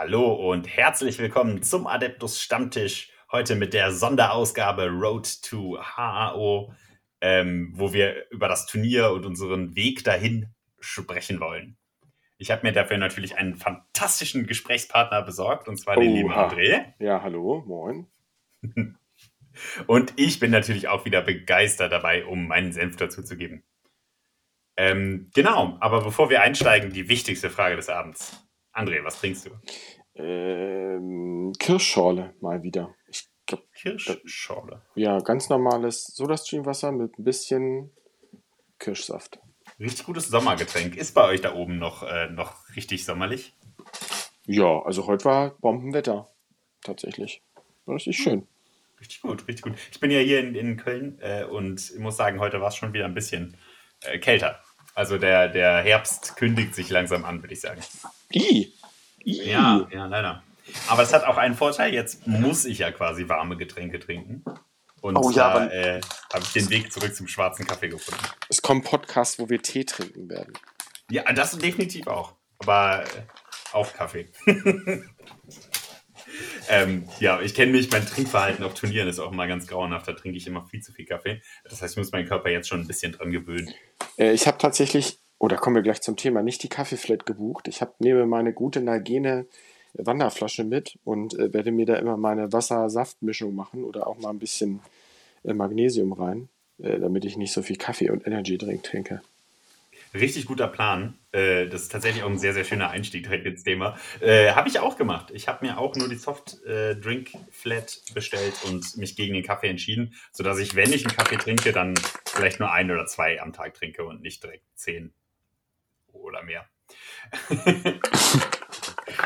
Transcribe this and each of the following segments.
Hallo und herzlich willkommen zum Adeptus Stammtisch. Heute mit der Sonderausgabe Road to HAO, ähm, wo wir über das Turnier und unseren Weg dahin sprechen wollen. Ich habe mir dafür natürlich einen fantastischen Gesprächspartner besorgt, und zwar den lieben André. Ja, hallo, moin. und ich bin natürlich auch wieder begeistert dabei, um meinen Senf dazu zu geben. Ähm, genau, aber bevor wir einsteigen, die wichtigste Frage des Abends. André, was trinkst du? Ähm, Kirschschorle mal wieder. Ich glaub, Kirschschorle? Ja, ganz normales Sodastream-Wasser mit ein bisschen Kirschsaft. Richtig gutes Sommergetränk. Ist bei euch da oben noch, äh, noch richtig sommerlich? Ja, also heute war Bombenwetter. Tatsächlich. War richtig schön. Richtig gut, richtig gut. Ich bin ja hier in, in Köln äh, und ich muss sagen, heute war es schon wieder ein bisschen äh, kälter. Also der, der Herbst kündigt sich langsam an, würde ich sagen. I. I. Ja, ja, leider. Aber es hat auch einen Vorteil, jetzt muss ich ja quasi warme Getränke trinken. Und oh, ja, da äh, habe ich den Weg zurück zum schwarzen Kaffee gefunden. Es kommen Podcasts, wo wir Tee trinken werden. Ja, das definitiv auch. Aber äh, auch Kaffee. ähm, ja, ich kenne mich, mein Trinkverhalten auf Turnieren ist auch immer ganz grauenhaft. Da trinke ich immer viel zu viel Kaffee. Das heißt, ich muss meinen Körper jetzt schon ein bisschen dran gewöhnen. Äh, ich habe tatsächlich, oder oh, kommen wir gleich zum Thema, nicht die Kaffeeflat gebucht. Ich habe nehme meine gute Nalgene Wanderflasche mit und äh, werde mir da immer meine Wassersaftmischung machen oder auch mal ein bisschen äh, Magnesium rein, äh, damit ich nicht so viel Kaffee und Energy Drink trinke. Richtig guter Plan. Äh, das ist tatsächlich auch ein sehr, sehr schöner Einstieg direkt ins Thema. Äh, habe ich auch gemacht. Ich habe mir auch nur die Soft äh, Drink Flat bestellt und mich gegen den Kaffee entschieden, sodass ich, wenn ich einen Kaffee trinke, dann vielleicht nur ein oder zwei am Tag trinke und nicht direkt zehn oder mehr.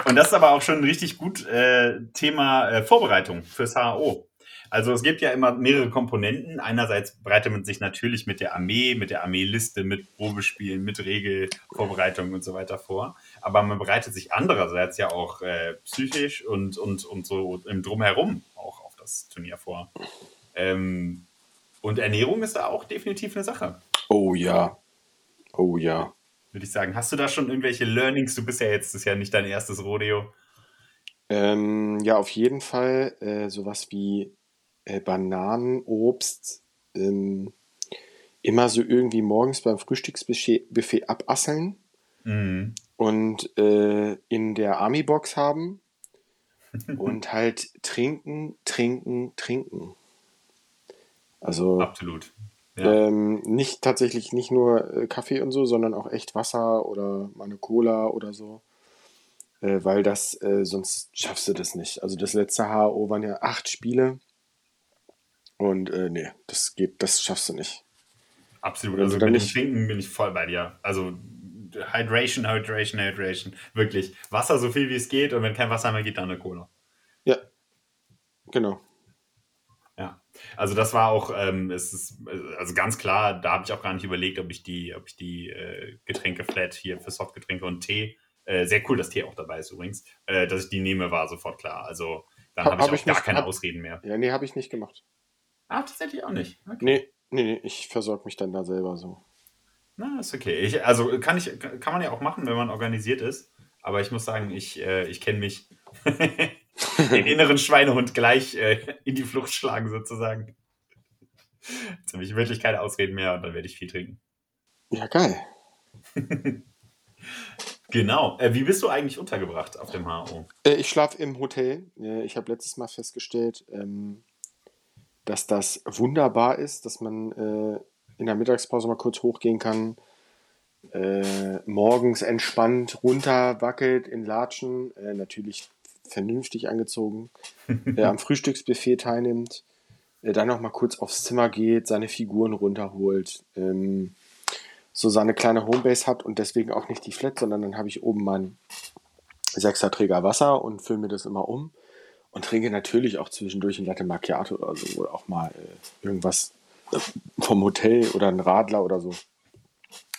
und das ist aber auch schon ein richtig gut äh, Thema äh, Vorbereitung fürs HAO. Also es gibt ja immer mehrere Komponenten. Einerseits bereitet man sich natürlich mit der Armee, mit der Armeeliste, mit Probespielen, mit Regelvorbereitungen und so weiter vor. Aber man bereitet sich andererseits ja auch äh, psychisch und, und, und so im Drumherum auch auf das Turnier vor. Ähm, und Ernährung ist da auch definitiv eine Sache. Oh ja. Oh ja. Würde ich sagen. Hast du da schon irgendwelche Learnings? Du bist ja jetzt, das ist ja nicht dein erstes Rodeo. Ähm, ja, auf jeden Fall äh, sowas wie äh, Bananen, Obst ähm, immer so irgendwie morgens beim Frühstücksbuffet abasseln mhm. und äh, in der Army-Box haben und halt trinken, trinken, trinken. Also absolut. Ja. Ähm, nicht tatsächlich nicht nur äh, Kaffee und so, sondern auch echt Wasser oder mal eine Cola oder so. Äh, weil das, äh, sonst schaffst du das nicht. Also das letzte HO waren ja acht Spiele. Und äh, nee, das geht, das schaffst du nicht. Absolut. Also, also mit dem Trinken bin ich voll bei dir. Also Hydration, Hydration, Hydration. Wirklich. Wasser so viel wie es geht und wenn kein Wasser mehr geht, dann eine Cola. Ja. Genau. Ja. Also das war auch, ähm, es ist, also ganz klar, da habe ich auch gar nicht überlegt, ob ich die, ob ich die äh, Getränke flat hier für Softgetränke und Tee, äh, sehr cool, dass Tee auch dabei ist übrigens, äh, dass ich die nehme, war sofort klar. Also dann habe hab ich auch ich gar nicht, keine hab, Ausreden mehr. Ja, nee, habe ich nicht gemacht. Ah, tatsächlich auch nicht. Okay. Nee, nee, ich versorge mich dann da selber so. Na, ist okay. Ich, also kann, ich, kann man ja auch machen, wenn man organisiert ist. Aber ich muss sagen, ich, äh, ich kenne mich den inneren Schweinehund gleich äh, in die Flucht schlagen, sozusagen. Jetzt habe ich wirklich keine Ausreden mehr und dann werde ich viel trinken. Ja, geil. genau. Äh, wie bist du eigentlich untergebracht auf dem HO? Äh, ich schlafe im Hotel. Äh, ich habe letztes Mal festgestellt, ähm, dass das wunderbar ist, dass man äh, in der Mittagspause mal kurz hochgehen kann, äh, morgens entspannt runterwackelt in Latschen, äh, natürlich vernünftig angezogen, äh, am Frühstücksbuffet teilnimmt, äh, dann noch mal kurz aufs Zimmer geht, seine Figuren runterholt, ähm, so seine kleine Homebase hat und deswegen auch nicht die Flat, sondern dann habe ich oben meinen Sechserträger Wasser und fülle mir das immer um und trinke natürlich auch zwischendurch ein Latte Macchiato oder so oder auch mal äh, irgendwas äh, vom Hotel oder ein Radler oder so.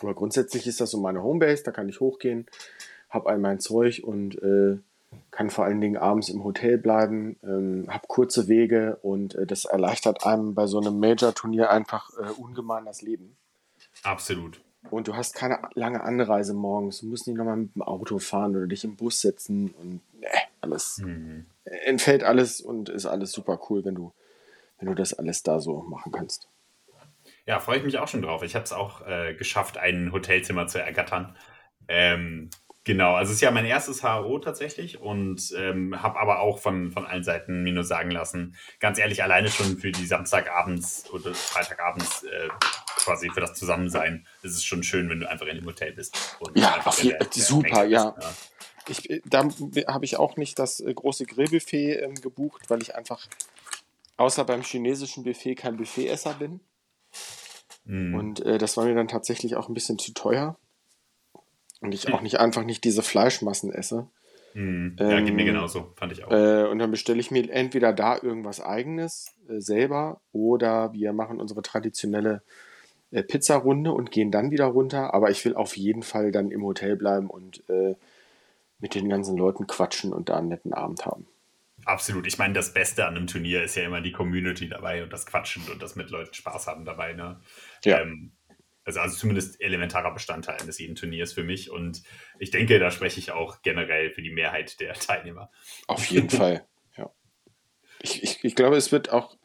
Aber grundsätzlich ist das so meine Homebase, da kann ich hochgehen, habe all mein Zeug und äh, kann vor allen Dingen abends im Hotel bleiben, ähm, habe kurze Wege und äh, das erleichtert einem bei so einem Major-Turnier einfach äh, ungemein das Leben. Absolut. Und du hast keine lange Anreise morgens, du musst nicht nochmal mit dem Auto fahren oder dich im Bus setzen und ne alles, mhm. Entfällt alles und ist alles super cool, wenn du, wenn du das alles da so machen kannst. Ja, freue ich mich auch schon drauf. Ich habe es auch äh, geschafft, ein Hotelzimmer zu ergattern. Ähm, genau, also es ist ja mein erstes HRO tatsächlich und ähm, habe aber auch von, von allen Seiten mir nur sagen lassen, ganz ehrlich, alleine schon für die Samstagabends oder Freitagabends äh, quasi für das Zusammensein ist es schon schön, wenn du einfach in dem Hotel bist. ja, auf der, der super, ja. Bist, ja. Ich, äh, da habe ich auch nicht das äh, große Grillbuffet ähm, gebucht, weil ich einfach außer beim chinesischen Buffet kein Buffetesser bin. Mhm. Und äh, das war mir dann tatsächlich auch ein bisschen zu teuer. Und ich auch nicht einfach nicht diese Fleischmassen esse. Mhm. Ja, ähm, geht mir genauso, fand ich auch. Äh, und dann bestelle ich mir entweder da irgendwas eigenes äh, selber oder wir machen unsere traditionelle äh, Pizzarunde und gehen dann wieder runter. Aber ich will auf jeden Fall dann im Hotel bleiben und mit den ganzen Leuten quatschen und da einen netten Abend haben. Absolut. Ich meine, das Beste an einem Turnier ist ja immer die Community dabei und das Quatschen und das mit Leuten Spaß haben dabei. Ne? Ja. Ähm, also, also zumindest elementarer Bestandteil eines jeden Turniers für mich. Und ich denke, da spreche ich auch generell für die Mehrheit der Teilnehmer. Auf jeden Fall, ja. Ich, ich, ich glaube, es wird auch,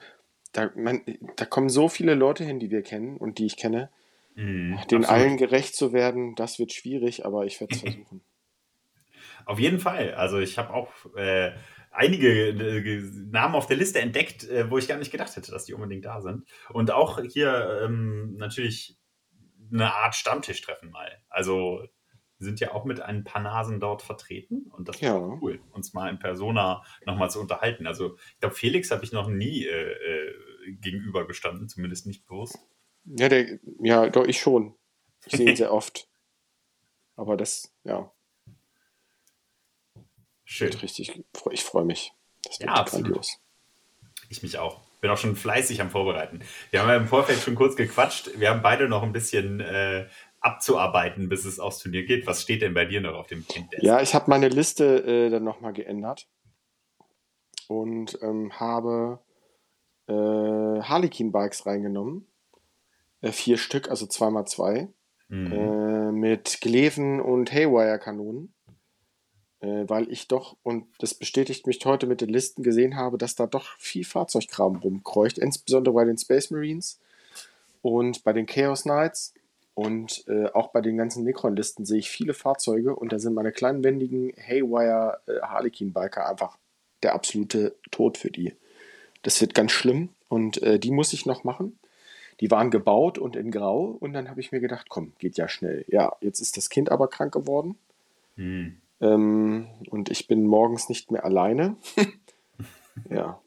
da, man, da kommen so viele Leute hin, die wir kennen und die ich kenne. Mm, den allen gerecht zu werden, das wird schwierig, aber ich werde es versuchen. Auf jeden Fall. Also ich habe auch äh, einige äh, Namen auf der Liste entdeckt, äh, wo ich gar nicht gedacht hätte, dass die unbedingt da sind. Und auch hier ähm, natürlich eine Art Stammtischtreffen mal. Also sind ja auch mit ein paar Nasen dort vertreten und das ja. war cool, uns mal in Persona nochmal zu unterhalten. Also ich glaube, Felix habe ich noch nie äh, äh, gegenübergestanden, zumindest nicht bewusst. Ja, der, ja, doch, ich schon. Ich sehe ihn sehr oft. Aber das, ja. Schön. richtig, ich freue mich. Das wird ja, grandios. Ich mich auch. Bin auch schon fleißig am Vorbereiten. Wir haben ja im Vorfeld schon kurz gequatscht. Wir haben beide noch ein bisschen äh, abzuarbeiten, bis es aufs Turnier geht. Was steht denn bei dir noch auf dem Kinddesk? Ja, ich habe meine Liste äh, dann nochmal geändert und ähm, habe äh, Harlequin-Bikes reingenommen. Äh, vier Stück, also zweimal zwei. Mhm. Äh, mit Gleven und Haywire-Kanonen weil ich doch, und das bestätigt mich heute mit den Listen, gesehen habe, dass da doch viel Fahrzeugkram rumkreucht, insbesondere bei den Space Marines und bei den Chaos Knights und äh, auch bei den ganzen Necron-Listen sehe ich viele Fahrzeuge und da sind meine kleinen wendigen Haywire äh, Harlequin-Biker einfach der absolute Tod für die. Das wird ganz schlimm und äh, die muss ich noch machen. Die waren gebaut und in Grau und dann habe ich mir gedacht, komm, geht ja schnell. Ja, jetzt ist das Kind aber krank geworden. Hm. Ähm, und ich bin morgens nicht mehr alleine. ja.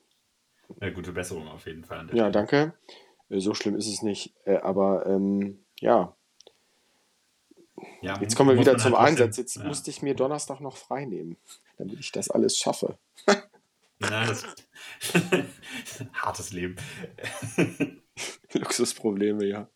Eine gute Besserung auf jeden Fall. Ja, Stelle. danke. Äh, so schlimm ist es nicht. Äh, aber ähm, ja. ja. Jetzt kommen wir wieder zum halt Einsatz. Jetzt ja. musste ich mir Donnerstag noch frei nehmen, damit ich das alles schaffe. Na, das hartes Leben. Luxusprobleme, ja.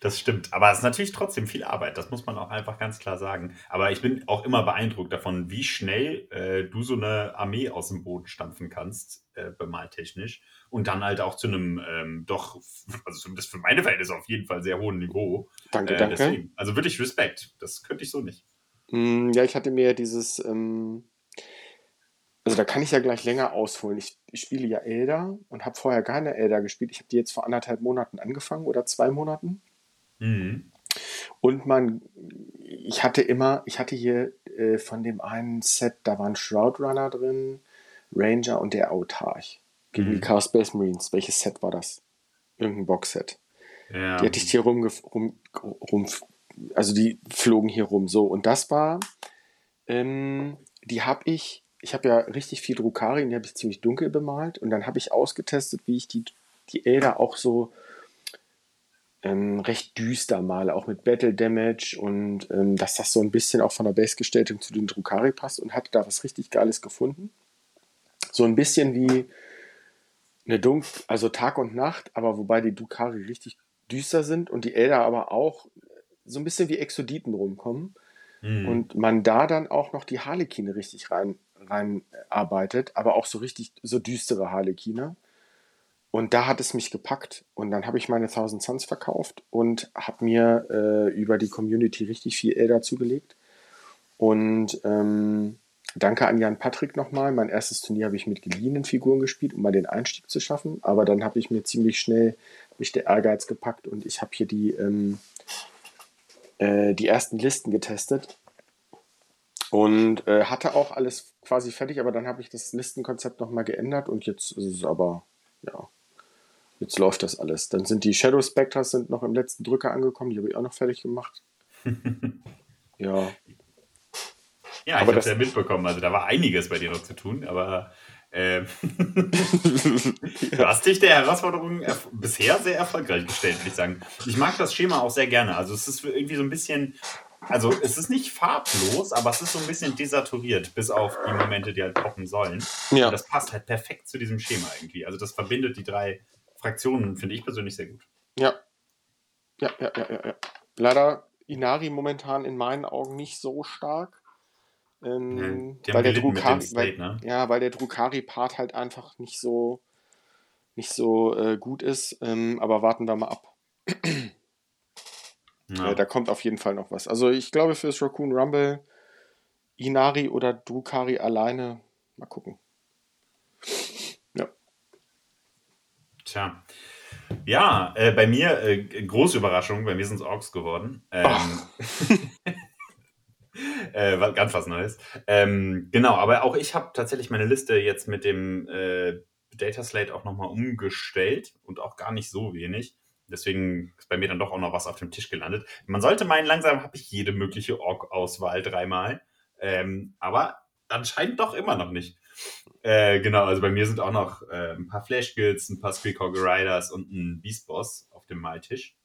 Das stimmt. Aber es ist natürlich trotzdem viel Arbeit. Das muss man auch einfach ganz klar sagen. Aber ich bin auch immer beeindruckt davon, wie schnell äh, du so eine Armee aus dem Boden stampfen kannst, äh, bemaltechnisch. Und dann halt auch zu einem ähm, doch, also zumindest für meine Verhältnisse auf jeden Fall sehr hohen Niveau. Danke, äh, danke. Deswegen. Also wirklich Respekt. Das könnte ich so nicht. Mm, ja, ich hatte mir dieses, ähm, also da kann ich ja gleich länger ausholen. Ich, ich spiele ja Elder und habe vorher keine Elder gespielt. Ich habe die jetzt vor anderthalb Monaten angefangen oder zwei Monaten. Mhm. Und man, ich hatte immer, ich hatte hier äh, von dem einen Set, da waren Shroud Runner drin, Ranger und der Autarch. Gegen mhm. die Chaos Space Marines. Welches Set war das? Irgendein Boxset. Ja. Die hatte ich hier rum, rum, rum, also die flogen hier rum. So, und das war, ähm, die habe ich ich habe ja richtig viel Drukari, die habe ich ziemlich dunkel bemalt und dann habe ich ausgetestet, wie ich die, die Elder auch so ähm, recht düster male, auch mit Battle Damage und ähm, dass das so ein bisschen auch von der Base-Gestaltung zu den Drukari passt und hatte da was richtig Geiles gefunden. So ein bisschen wie eine Dunkel, also Tag und Nacht, aber wobei die Drukari richtig düster sind und die Elder aber auch so ein bisschen wie Exoditen rumkommen. Mhm. Und man da dann auch noch die Harlekine richtig rein reinarbeitet, aber auch so richtig so düstere Harlekine. Und da hat es mich gepackt. Und dann habe ich meine 1000 Suns verkauft und habe mir äh, über die Community richtig viel Elder zugelegt. Und ähm, danke an Jan Patrick nochmal. Mein erstes Turnier habe ich mit geliehenen Figuren gespielt, um mal den Einstieg zu schaffen. Aber dann habe ich mir ziemlich schnell mich der Ehrgeiz gepackt und ich habe hier die, ähm, äh, die ersten Listen getestet und äh, hatte auch alles quasi fertig, aber dann habe ich das Listenkonzept nochmal geändert und jetzt ist es aber, ja, jetzt läuft das alles. Dann sind die Shadow Spectres sind noch im letzten Drücker angekommen, die habe ich auch noch fertig gemacht. ja. Ja, ich habe es ja mitbekommen, also da war einiges bei dir noch zu tun, aber ähm, du hast dich der Herausforderung bisher sehr erfolgreich gestellt, würde ich sagen. Ich mag das Schema auch sehr gerne. Also es ist irgendwie so ein bisschen also es ist nicht farblos, aber es ist so ein bisschen desaturiert, bis auf die Momente, die halt poppen sollen. Ja. Und das passt halt perfekt zu diesem Schema irgendwie. Also das verbindet die drei Fraktionen, finde ich persönlich sehr gut. Ja. Ja, ja, ja, ja. ja. Leider Inari momentan in meinen Augen nicht so stark. Ähm, ja, weil der Drukari, State, ne? ja, weil der Drukari-Part halt einfach nicht so nicht so äh, gut ist. Ähm, aber warten wir mal ab. Ja. Äh, da kommt auf jeden Fall noch was. Also ich glaube für das Raccoon Rumble Inari oder Drukari alleine. Mal gucken. Ja. Tja. Ja, äh, bei mir, äh, große Überraschung, bei mir sind es Orks geworden. Ähm, äh, ganz was Neues. Ähm, genau, aber auch ich habe tatsächlich meine Liste jetzt mit dem äh, Data Slate auch nochmal umgestellt und auch gar nicht so wenig. Deswegen ist bei mir dann doch auch noch was auf dem Tisch gelandet. Man sollte meinen, langsam habe ich jede mögliche Org-Auswahl dreimal. Ähm, aber anscheinend doch immer noch nicht. Äh, genau, also bei mir sind auch noch äh, ein paar Flash Guilds, ein paar Squeakhog Riders und ein Beast Boss auf dem Maltisch.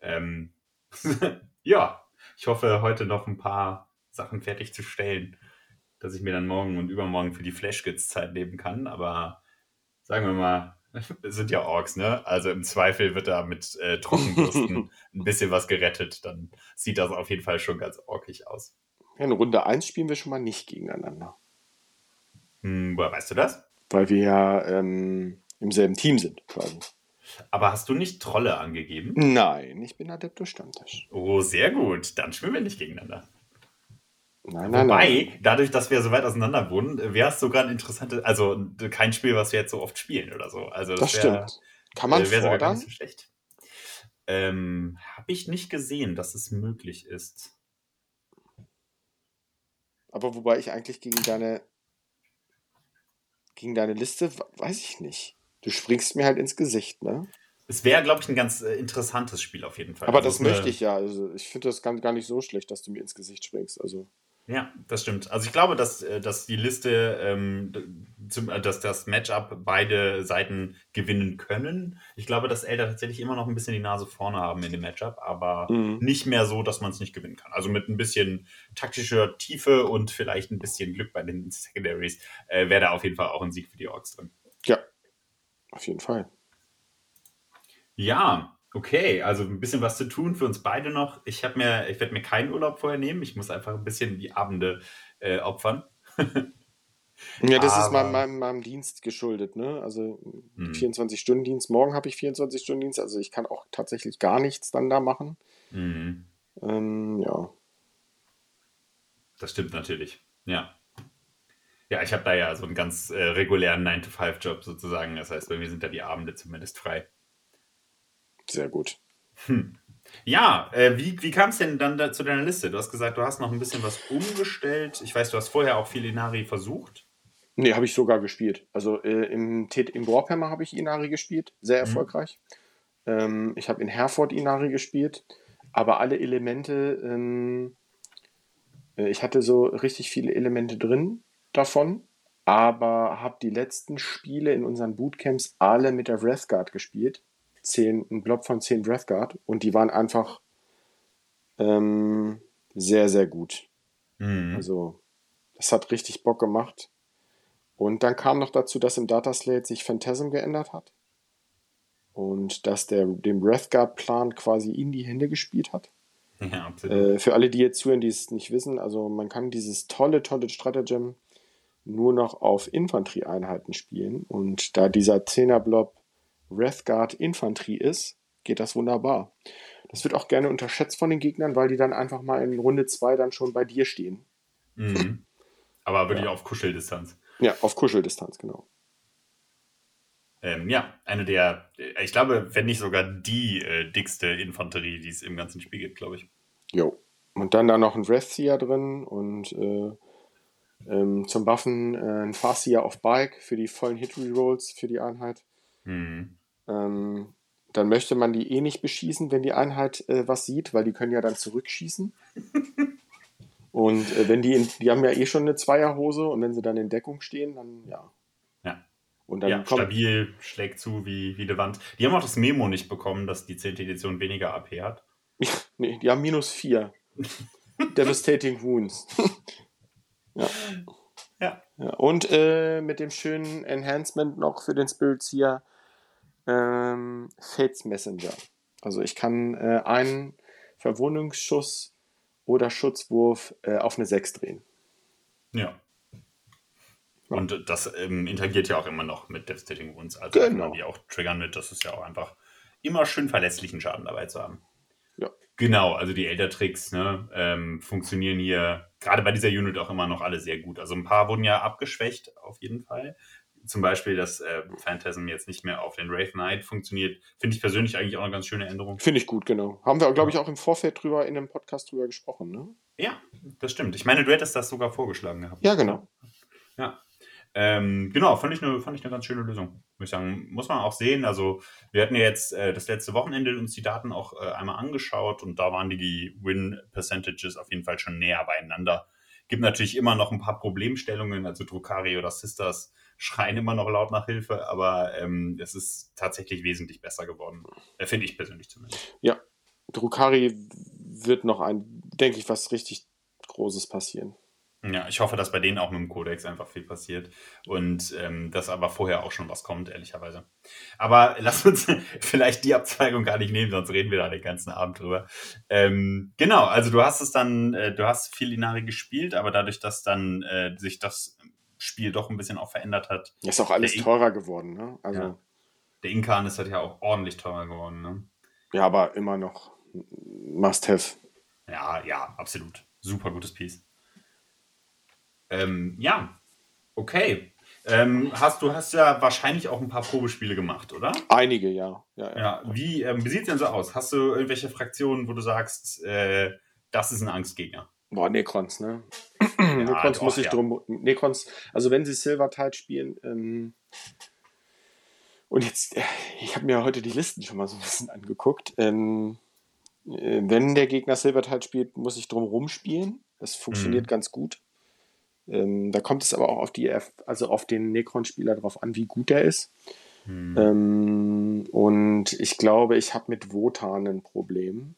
Ähm, ja, ich hoffe heute noch ein paar Sachen fertigzustellen, dass ich mir dann morgen und übermorgen für die Flash Guilds Zeit nehmen kann. Aber sagen wir mal, sind ja Orks, ne? Also im Zweifel wird da mit äh, Trockenbürsten ein bisschen was gerettet. Dann sieht das auf jeden Fall schon ganz orkig aus. Ja, in Runde 1 spielen wir schon mal nicht gegeneinander. Hm, woher weißt du das? Weil wir ja ähm, im selben Team sind, quasi. Aber hast du nicht Trolle angegeben? Nein, ich bin Adeptus Stammtisch. Oh, sehr gut. Dann spielen wir nicht gegeneinander. Nein, nein, Wobei, nein. dadurch, dass wir so weit auseinander wohnen, wäre es sogar ein interessantes, also kein Spiel, was wir jetzt so oft spielen oder so. Also das, das wär, stimmt. Kann man äh, fordern? Sogar gar nicht so schlecht. Ähm, Habe ich nicht gesehen, dass es möglich ist. Aber wobei ich eigentlich gegen deine gegen deine Liste weiß ich nicht. Du springst mir halt ins Gesicht, ne? Es wäre, glaube ich, ein ganz äh, interessantes Spiel auf jeden Fall. Aber also das möchte ich ja. Also ich finde das gar, gar nicht so schlecht, dass du mir ins Gesicht springst. Also. Ja, das stimmt. Also ich glaube, dass, äh, dass die Liste, ähm, zum, äh, dass das Matchup beide Seiten gewinnen können. Ich glaube, dass Elder tatsächlich immer noch ein bisschen die Nase vorne haben in dem Matchup, aber mhm. nicht mehr so, dass man es nicht gewinnen kann. Also mit ein bisschen taktischer Tiefe und vielleicht ein bisschen Glück bei den Secondaries äh, wäre da auf jeden Fall auch ein Sieg für die Orks drin. Ja, auf jeden Fall. Ja, Okay, also ein bisschen was zu tun für uns beide noch. Ich habe mir, ich werde mir keinen Urlaub vorher nehmen. Ich muss einfach ein bisschen die Abende äh, opfern. ja, das Aber, ist meinem, meinem, meinem, Dienst geschuldet, ne? Also 24-Stunden-Dienst. Mhm. Morgen habe ich 24-Stunden-Dienst, also ich kann auch tatsächlich gar nichts dann da machen. Mhm. Ähm, ja. Das stimmt natürlich. Ja. Ja, ich habe da ja so einen ganz äh, regulären 9-to-5-Job sozusagen. Das heißt, bei mir sind da die Abende zumindest frei. Sehr gut. Hm. Ja, äh, wie, wie kam es denn dann da, zu deiner Liste? Du hast gesagt, du hast noch ein bisschen was umgestellt. Ich weiß, du hast vorher auch viel Inari versucht. Nee, habe ich sogar gespielt. Also äh, im, im Warhammer habe ich Inari gespielt, sehr mhm. erfolgreich. Mhm. Ähm, ich habe in Herford Inari gespielt, aber alle Elemente, ähm, äh, ich hatte so richtig viele Elemente drin davon, aber habe die letzten Spiele in unseren Bootcamps alle mit der Wrathguard gespielt zehn, ein Blob von 10 Breathguard und die waren einfach ähm, sehr, sehr gut. Mhm. Also, das hat richtig Bock gemacht. Und dann kam noch dazu, dass im Dataslate sich Phantasm geändert hat. Und dass der dem Breathguard-Plan quasi in die Hände gespielt hat. Ja, absolut. Äh, für alle, die jetzt zuhören, die es nicht wissen, also man kann dieses tolle, tolle Stratagem nur noch auf Infanterieeinheiten spielen. Und da dieser 10er-Blob Wrathguard Infanterie ist, geht das wunderbar. Das wird auch gerne unterschätzt von den Gegnern, weil die dann einfach mal in Runde 2 dann schon bei dir stehen. Mhm. Aber wirklich ja. auf Kuscheldistanz. Ja, auf Kuscheldistanz, genau. Ähm, ja, eine der, äh, ich glaube, wenn nicht sogar die äh, dickste Infanterie, die es im ganzen Spiel gibt, glaube ich. Jo. Und dann da noch ein Wrathseer drin und äh, ähm, zum Waffen äh, ein Farseer auf Bike für die vollen Hit-Rerolls für die Einheit. Mhm. Ähm, dann möchte man die eh nicht beschießen, wenn die Einheit äh, was sieht, weil die können ja dann zurückschießen. und äh, wenn die, in, die haben ja eh schon eine Zweierhose und wenn sie dann in Deckung stehen, dann ja. Ja. Und dann ja, kommt, stabil, schlägt zu wie, wie die Wand. Die haben auch das Memo nicht bekommen, dass die 10. Edition weniger AP hat. nee, die haben minus 4. Devastating Wounds. ja. ja. ja. Und äh, mit dem schönen Enhancement noch für den Spirits hier ähm, Fates Messenger. Also ich kann äh, einen Verwundungsschuss oder Schutzwurf äh, auf eine 6 drehen. Ja. Und das ähm, interagiert ja auch immer noch mit Devastating Wounds. Also genau. kann man die auch triggern mit. Das ist ja auch einfach immer schön verlässlichen Schaden dabei zu haben. Ja. Genau, also die Elder-Tricks ne, ähm, funktionieren hier gerade bei dieser Unit auch immer noch alle sehr gut. Also ein paar wurden ja abgeschwächt, auf jeden Fall zum Beispiel, dass äh, Phantasm jetzt nicht mehr auf den Wraith Knight funktioniert, finde ich persönlich eigentlich auch eine ganz schöne Änderung. Finde ich gut, genau. Haben wir, glaube ich, auch im Vorfeld drüber in einem Podcast drüber gesprochen, ne? Ja, das stimmt. Ich meine, du hättest das sogar vorgeschlagen gehabt. Ja, genau. Ja. Ähm, genau, fand ich, eine, fand ich eine ganz schöne Lösung. Muss ich sagen, muss man auch sehen. Also, wir hatten ja jetzt äh, das letzte Wochenende uns die Daten auch äh, einmal angeschaut und da waren die, Win-Percentages auf jeden Fall schon näher beieinander. Gibt natürlich immer noch ein paar Problemstellungen, also Drukari oder Sisters schreien immer noch laut nach Hilfe, aber ähm, es ist tatsächlich wesentlich besser geworden. Äh, Finde ich persönlich zumindest. Ja, Drukari wird noch ein, denke ich, was richtig Großes passieren. Ja, ich hoffe, dass bei denen auch mit dem Codex einfach viel passiert und ähm, dass aber vorher auch schon was kommt, ehrlicherweise. Aber lass uns vielleicht die Abzweigung gar nicht nehmen, sonst reden wir da den ganzen Abend drüber. Ähm, genau, also du hast es dann, äh, du hast viel Inari gespielt, aber dadurch, dass dann äh, sich das Spiel doch ein bisschen auch verändert hat. Ist auch alles teurer geworden, ne? Also ja. Der Inkan ist halt ja auch ordentlich teurer geworden, ne? Ja, aber immer noch Must-Have. Ja, ja, absolut. Super gutes Piece. Ähm, ja, okay. Ähm, hast du hast ja wahrscheinlich auch ein paar Probespiele gemacht, oder? Einige, ja. Ja, ja. ja wie, ähm, wie sieht es denn so aus? Hast du irgendwelche Fraktionen, wo du sagst, äh, das ist ein Angstgegner? Boah, Necrons, ne? Ja, Necrons doch, muss ich ja. drum. Necrons, also wenn sie Silvertide spielen, ähm, und jetzt, äh, ich habe mir heute die Listen schon mal so ein bisschen angeguckt. Ähm, äh, wenn der Gegner Silvertide spielt, muss ich drum rumspielen. Das funktioniert mhm. ganz gut. Ähm, da kommt es aber auch auf die, also auf den Necron-Spieler drauf an, wie gut er ist. Mhm. Ähm, und ich glaube, ich habe mit Wotan ein Problem.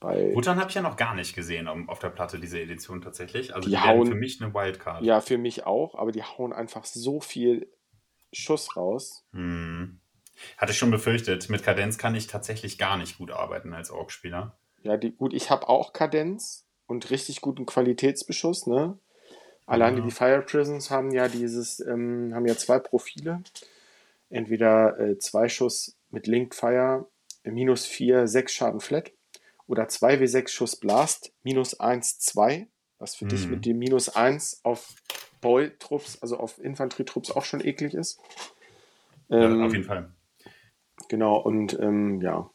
Weil Wotan habe ich ja noch gar nicht gesehen auf der Platte, diese Edition tatsächlich. Also die, die hauen für mich eine Wildcard. Ja, für mich auch, aber die hauen einfach so viel Schuss raus. Hm. Hatte ich schon befürchtet. Mit Kadenz kann ich tatsächlich gar nicht gut arbeiten als Org-Spieler. Ja, die, gut, ich habe auch Kadenz und richtig guten Qualitätsbeschuss, ne? Alleine ja. die Fire Prisons haben ja dieses, ähm, haben ja zwei Profile. Entweder äh, zwei Schuss mit Linked Fire, minus vier, sechs Schaden flat oder 2W6 Schuss Blast, minus 1, 2, was für mhm. dich mit dem minus 1 auf Boy-Trupps, also auf Infanterietrupps auch schon eklig ist. Ähm, ja, auf jeden Fall. Genau, und ähm, ja.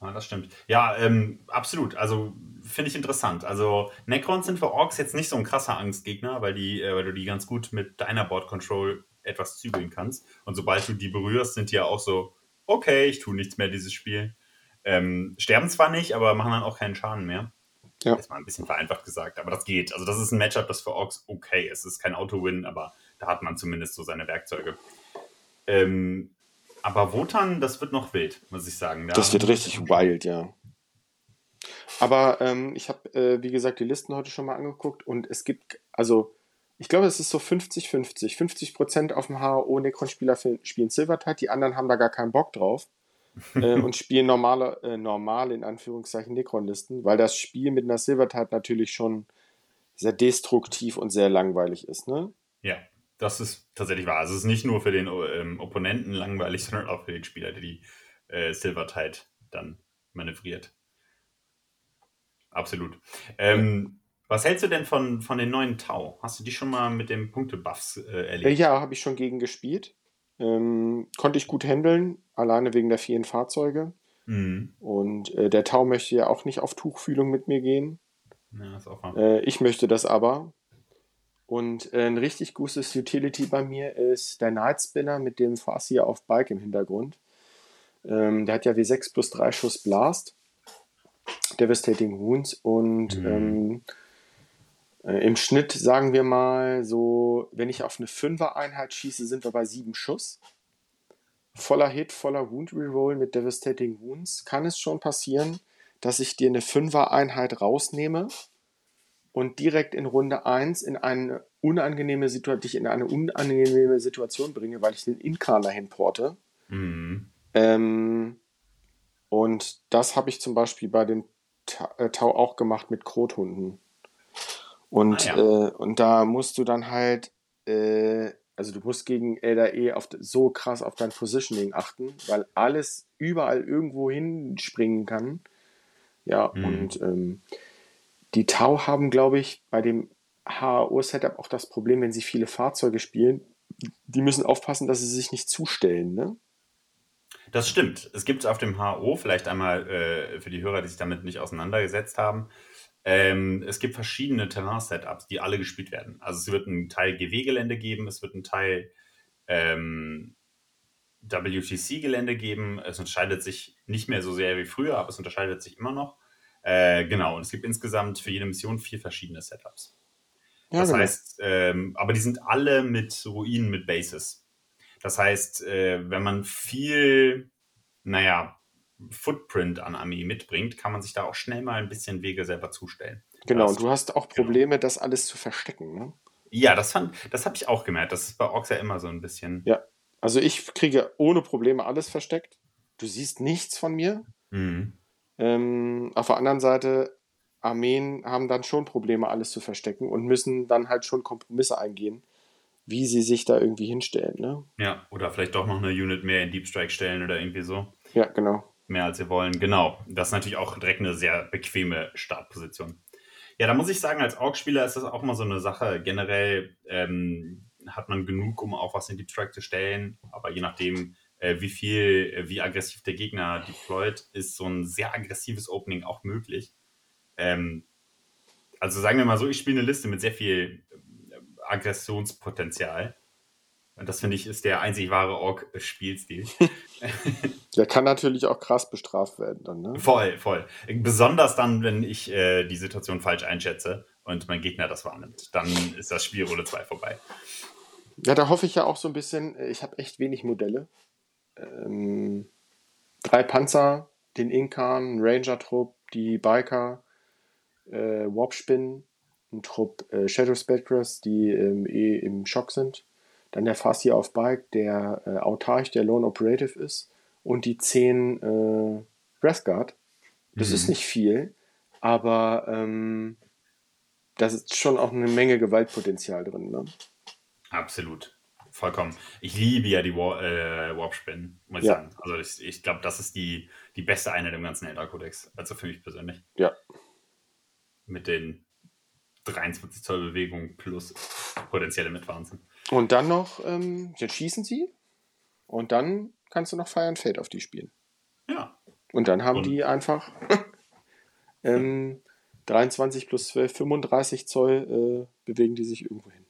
Ja, das stimmt. Ja, ähm, absolut. Also finde ich interessant. Also Necrons sind für Orks jetzt nicht so ein krasser Angstgegner, weil, die, äh, weil du die ganz gut mit deiner Board Control etwas zügeln kannst. Und sobald du die berührst, sind die ja auch so, okay, ich tue nichts mehr dieses Spiel. Ähm, sterben zwar nicht, aber machen dann auch keinen Schaden mehr. Ja. Das ist mal ein bisschen vereinfacht gesagt, aber das geht. Also das ist ein Matchup, das für Orks okay ist. Es ist kein Auto-Win, aber da hat man zumindest so seine Werkzeuge. Ähm, aber Wotan, das wird noch wild, muss ich sagen. Da das wird richtig wild, ja. Aber ähm, ich habe, äh, wie gesagt, die Listen heute schon mal angeguckt und es gibt, also ich glaube, es ist so 50-50. 50 Prozent auf dem HO Necron-Spieler spielen Silvertide, die anderen haben da gar keinen Bock drauf äh, und spielen normale, äh, normale, in Anführungszeichen, Necron-Listen, weil das Spiel mit einer Silvertide natürlich schon sehr destruktiv und sehr langweilig ist, ne? Ja, das ist tatsächlich wahr. Also es ist nicht nur für den ähm, Opponenten langweilig, sondern auch für den Spieler, der die äh, Silvertide dann manövriert. Absolut. Ähm, Was hältst du denn von, von den neuen Tau? Hast du die schon mal mit dem Punktebuffs äh, Äh, erlebt? ja, habe ich schon gegen gespielt. Ähm, konnte ich gut handeln, alleine wegen der vielen Fahrzeuge. Mhm. Und äh, der Tau möchte ja auch nicht auf Tuchfühlung mit mir gehen. Ja, ist auch wahr. Äh, ich möchte das aber. Und äh, ein richtig gutes Utility bei mir ist der Night Spinner mit dem Farsier auf Bike im Hintergrund. Ähm, der hat ja W6 plus 3 Schuss Blast, Devastating Wounds und Mhm. ähm, äh, im Schnitt sagen wir mal so, wenn ich auf eine 5er Einheit schieße, sind wir bei 7 Schuss. Voller Hit, voller Wound Reroll mit Devastating Wounds kann es schon passieren, dass ich dir eine 5er Einheit rausnehme und direkt in Runde 1 in eine unangenehme Situation, dich in eine unangenehme Situation bringe, weil ich den Inkan dahin porte. Mhm. Ähm, und das habe ich zum Beispiel bei dem äh, Tau auch gemacht mit Krothunden. Und, Ah, äh, und da musst du dann halt, äh, also du musst gegen Elder E auf, so krass auf dein Positioning achten, weil alles überall irgendwo hinspringen kann. Ja, Mhm. und ähm, die Tau haben, glaube ich, bei dem HAO-Setup auch das Problem, wenn sie viele Fahrzeuge spielen, die müssen aufpassen, dass sie sich nicht zustellen, ne? Das stimmt. Es gibt auf dem HO, vielleicht einmal äh, für die Hörer, die sich damit nicht auseinandergesetzt haben, ähm, es gibt verschiedene Terrain-Setups, die alle gespielt werden. Also es wird einen Teil GW-Gelände geben, es wird einen Teil ähm, WTC-Gelände geben. Es unterscheidet sich nicht mehr so sehr wie früher, aber es unterscheidet sich immer noch. Äh, genau, und es gibt insgesamt für jede Mission vier verschiedene Setups. Ja, Das genau. heißt, ähm, aber die sind alle mit Ruinen, mit Bases. Das heißt, äh, wenn man viel, naja, Footprint an Armee mitbringt, kann man sich da auch schnell mal ein bisschen Wege selber zustellen. Genau, Das- und du hast auch genau. Probleme, das alles zu verstecken. Ne? Ja, das fand, das habe ich auch gemerkt. Das ist bei Orks ja immer so ein bisschen. Ja. Also ich kriege ohne Probleme alles versteckt. Du siehst nichts von mir. Mhm. Ähm, auf der anderen Seite, Armeen haben dann schon Probleme, alles zu verstecken und müssen dann halt schon Kompromisse eingehen, wie sie sich da irgendwie hinstellen. Ne? Ja, oder vielleicht doch noch eine Unit mehr in Deep Strike stellen oder irgendwie so. Ja, genau. Mehr als sie wollen. Genau. Das ist natürlich auch direkt eine sehr bequeme Startposition. Ja, da muss ich sagen, als Org-Spieler ist das auch mal so eine Sache. Generell ähm, hat man genug, um auch was in Deep Strike zu stellen. Aber je nachdem, äh, wie viel, äh, wie aggressiv der Gegner deployt, ist so ein sehr aggressives Opening auch möglich. Ähm, also sagen wir mal so, ich spiele eine Liste mit sehr viel äh, Aggressionspotenzial. Und das finde ich ist der einzig wahre Org-Spielstil. Der kann natürlich auch krass bestraft werden dann. Ne? Voll, voll. Besonders dann, wenn ich äh, die Situation falsch einschätze und mein Gegner das wahrnimmt. Dann ist das Spiel Runde 2 vorbei. Ja, da hoffe ich ja auch so ein bisschen, äh, ich habe echt wenig Modelle. Ähm, drei Panzer, den Inkan, Ranger-Trupp, die Biker, äh, Warpspin, ein Trupp äh, Shadow Spectres, die ähm, eh im Schock sind. Dann der Fast auf Bike, der äh, autarch, der Lone Operative ist. Und die zehn äh, Breathguard. Das Mhm. ist nicht viel, aber ähm, da ist schon auch eine Menge Gewaltpotenzial drin. Ne? Absolut. Vollkommen. Ich liebe ja die War, äh, Warp-Spin, muss ich Ja. sagen. Also ich, ich glaube, das ist die, die beste Einheit im ganzen Elder-Kodex. Also für mich persönlich. Ja. Mit den 23 Zoll Bewegung plus potenzielle Mitwahnsinn. Und dann noch, ähm, jetzt schießen sie und dann kannst du noch Fire and Fate auf die spielen. Ja. Und dann haben Und- die einfach ähm, 23 plus 12, 35 Zoll äh, bewegen die sich irgendwo hin.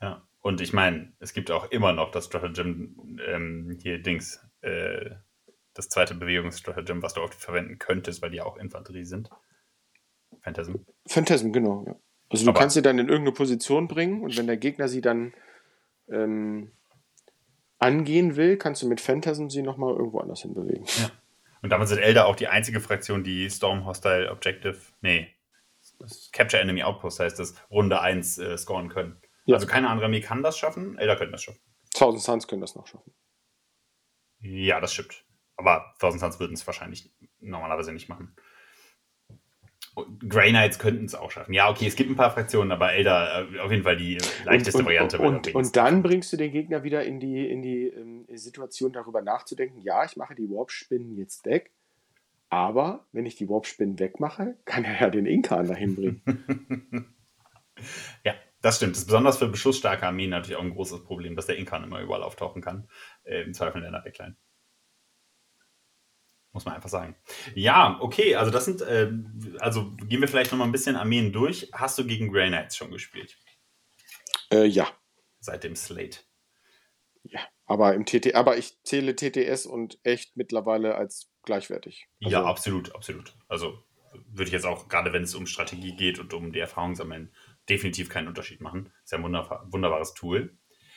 Ja. Und ich meine, es gibt auch immer noch das Stratagem, ähm, hier Dings, äh, das zweite Bewegungsstratagem, was du auch verwenden könntest, weil die auch Infanterie sind. Phantasm. Phantasm, genau. Ja. Also du Aber- kannst sie dann in irgendeine Position bringen und wenn der Gegner sie dann ähm, angehen will, kannst du mit Phantasm sie nochmal irgendwo anders hin bewegen. Ja. Und damit sind Elder auch die einzige Fraktion, die Storm Hostile Objective, nee, Capture Enemy Outpost heißt das, Runde 1 äh, scoren können. Ja. Also keine andere Armee kann das schaffen, Elder können das schaffen. 1000 Suns können das noch schaffen. Ja, das stimmt. Aber Thousand Suns würden es wahrscheinlich normalerweise nicht machen. Grey Knights könnten es auch schaffen. Ja, okay, es gibt ein paar Fraktionen, aber Elder äh, auf jeden Fall die leichteste und, und, Variante. Und, und dann bringst du den Gegner wieder in die, in die ähm, Situation, darüber nachzudenken, ja, ich mache die Warp-Spinnen jetzt weg, Aber wenn ich die Warp-Spinnen wegmache, kann er ja den Inkan dahin bringen. ja, das stimmt. Das ist besonders für beschussstarke Armeen natürlich auch ein großes Problem, dass der Inkan immer überall auftauchen kann. Äh, Im Zweifel in der Backline. Muss man einfach sagen. Ja, okay, also das sind, äh, also gehen wir vielleicht nochmal ein bisschen Armeen durch. Hast du gegen Grey Knights schon gespielt? Äh, ja. Seit dem Slate. Ja, aber im TT, aber ich zähle TTS und echt mittlerweile als gleichwertig. Also, ja, absolut, absolut. Also würde ich jetzt auch, gerade wenn es um Strategie geht und um die Erfahrung sammeln, definitiv keinen Unterschied machen. Ist ja ein wunderbar, wunderbares Tool.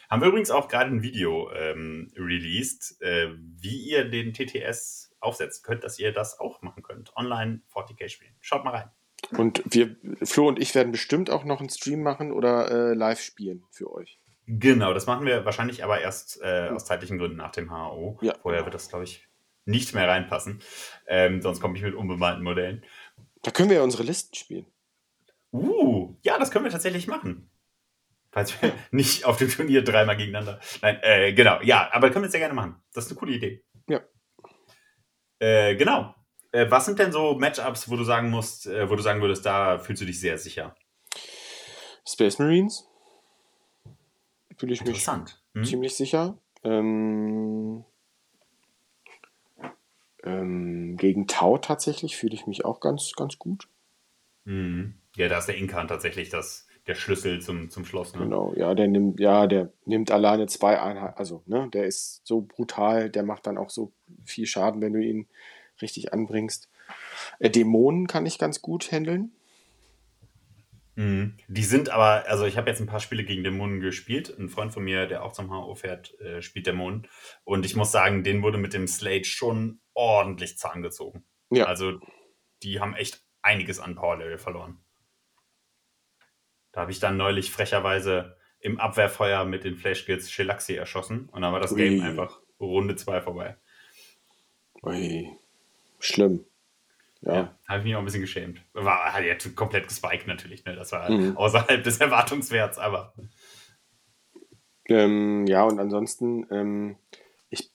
Haben wir übrigens auch gerade ein Video ähm, released, äh, wie ihr den TTS aufsetzen könnt, dass ihr das auch machen könnt. Online 40k spielen. Schaut mal rein. Und wir, Flo und ich werden bestimmt auch noch einen Stream machen oder äh, live spielen für euch. Genau, das machen wir wahrscheinlich aber erst äh, aus zeitlichen Gründen nach dem HAO. Ja, Vorher wird das, glaube ich, nicht mehr reinpassen. Ähm, sonst komme ich mit unbemalten Modellen. Da können wir ja unsere Listen spielen. Uh, ja, das können wir tatsächlich machen. Falls wir nicht auf dem Turnier dreimal gegeneinander. Nein, äh, genau, ja, aber können wir sehr gerne machen. Das ist eine coole Idee. Äh, genau. Äh, was sind denn so Matchups, wo du sagen musst, äh, wo du sagen würdest, da fühlst du dich sehr sicher? Space Marines. Fühle ich mich hm? ziemlich sicher. Ähm, ähm, gegen Tau tatsächlich fühle ich mich auch ganz, ganz gut. Mhm. Ja, da ist der Inkan tatsächlich das, der Schlüssel zum, zum Schloss. Ne? Genau, ja, der nimmt, ja, der nimmt alleine zwei Einheiten, also, ne, der ist so brutal, der macht dann auch so viel Schaden, wenn du ihn richtig anbringst. Äh, Dämonen kann ich ganz gut handeln. Mhm. Die sind aber, also ich habe jetzt ein paar Spiele gegen Dämonen gespielt. Ein Freund von mir, der auch zum HO fährt, äh, spielt Dämonen. Und ich muss sagen, den wurde mit dem Slate schon ordentlich Zahn gezogen. Ja. Also die haben echt einiges an Power-Level verloren. Da habe ich dann neulich frecherweise im Abwehrfeuer mit den Flashkills Shelaxi erschossen und dann war das Ui. Game einfach Runde 2 vorbei. Ui. Schlimm. Ja. ja habe ich mich auch ein bisschen geschämt. War halt ja komplett gespiked natürlich, ne? Das war mhm. außerhalb des Erwartungswerts, aber. Ähm, ja, und ansonsten, ähm, ich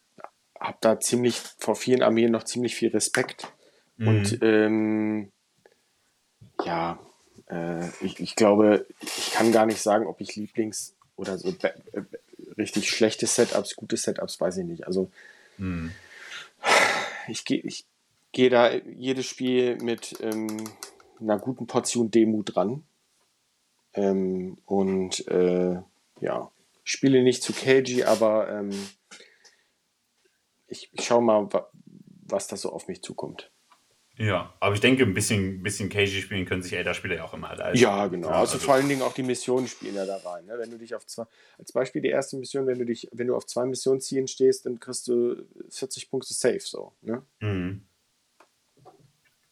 habe da ziemlich vor vielen Armeen noch ziemlich viel Respekt. Mhm. Und ähm, ja, äh, ich, ich glaube, ich kann gar nicht sagen, ob ich Lieblings- oder so äh, richtig schlechte Setups, gute Setups, weiß ich nicht. Also mhm. ich gehe ich geh da jedes Spiel mit ähm, einer guten Portion Demut dran. Ähm, und äh, ja, spiele nicht zu cagey, aber ähm, ich, ich schaue mal, was da so auf mich zukommt. Ja, aber ich denke, ein bisschen, bisschen cagey spielen können sich Elder-Spieler ja auch immer. Also, ja, genau. Ja, also, also, vor allen Dingen auch die Missionen spielen ja da rein. Ne? Wenn du dich auf zwei, als Beispiel die erste Mission, wenn du dich, wenn du auf zwei Missionszielen stehst, dann kriegst du 40 Punkte safe so. Ne? Mhm.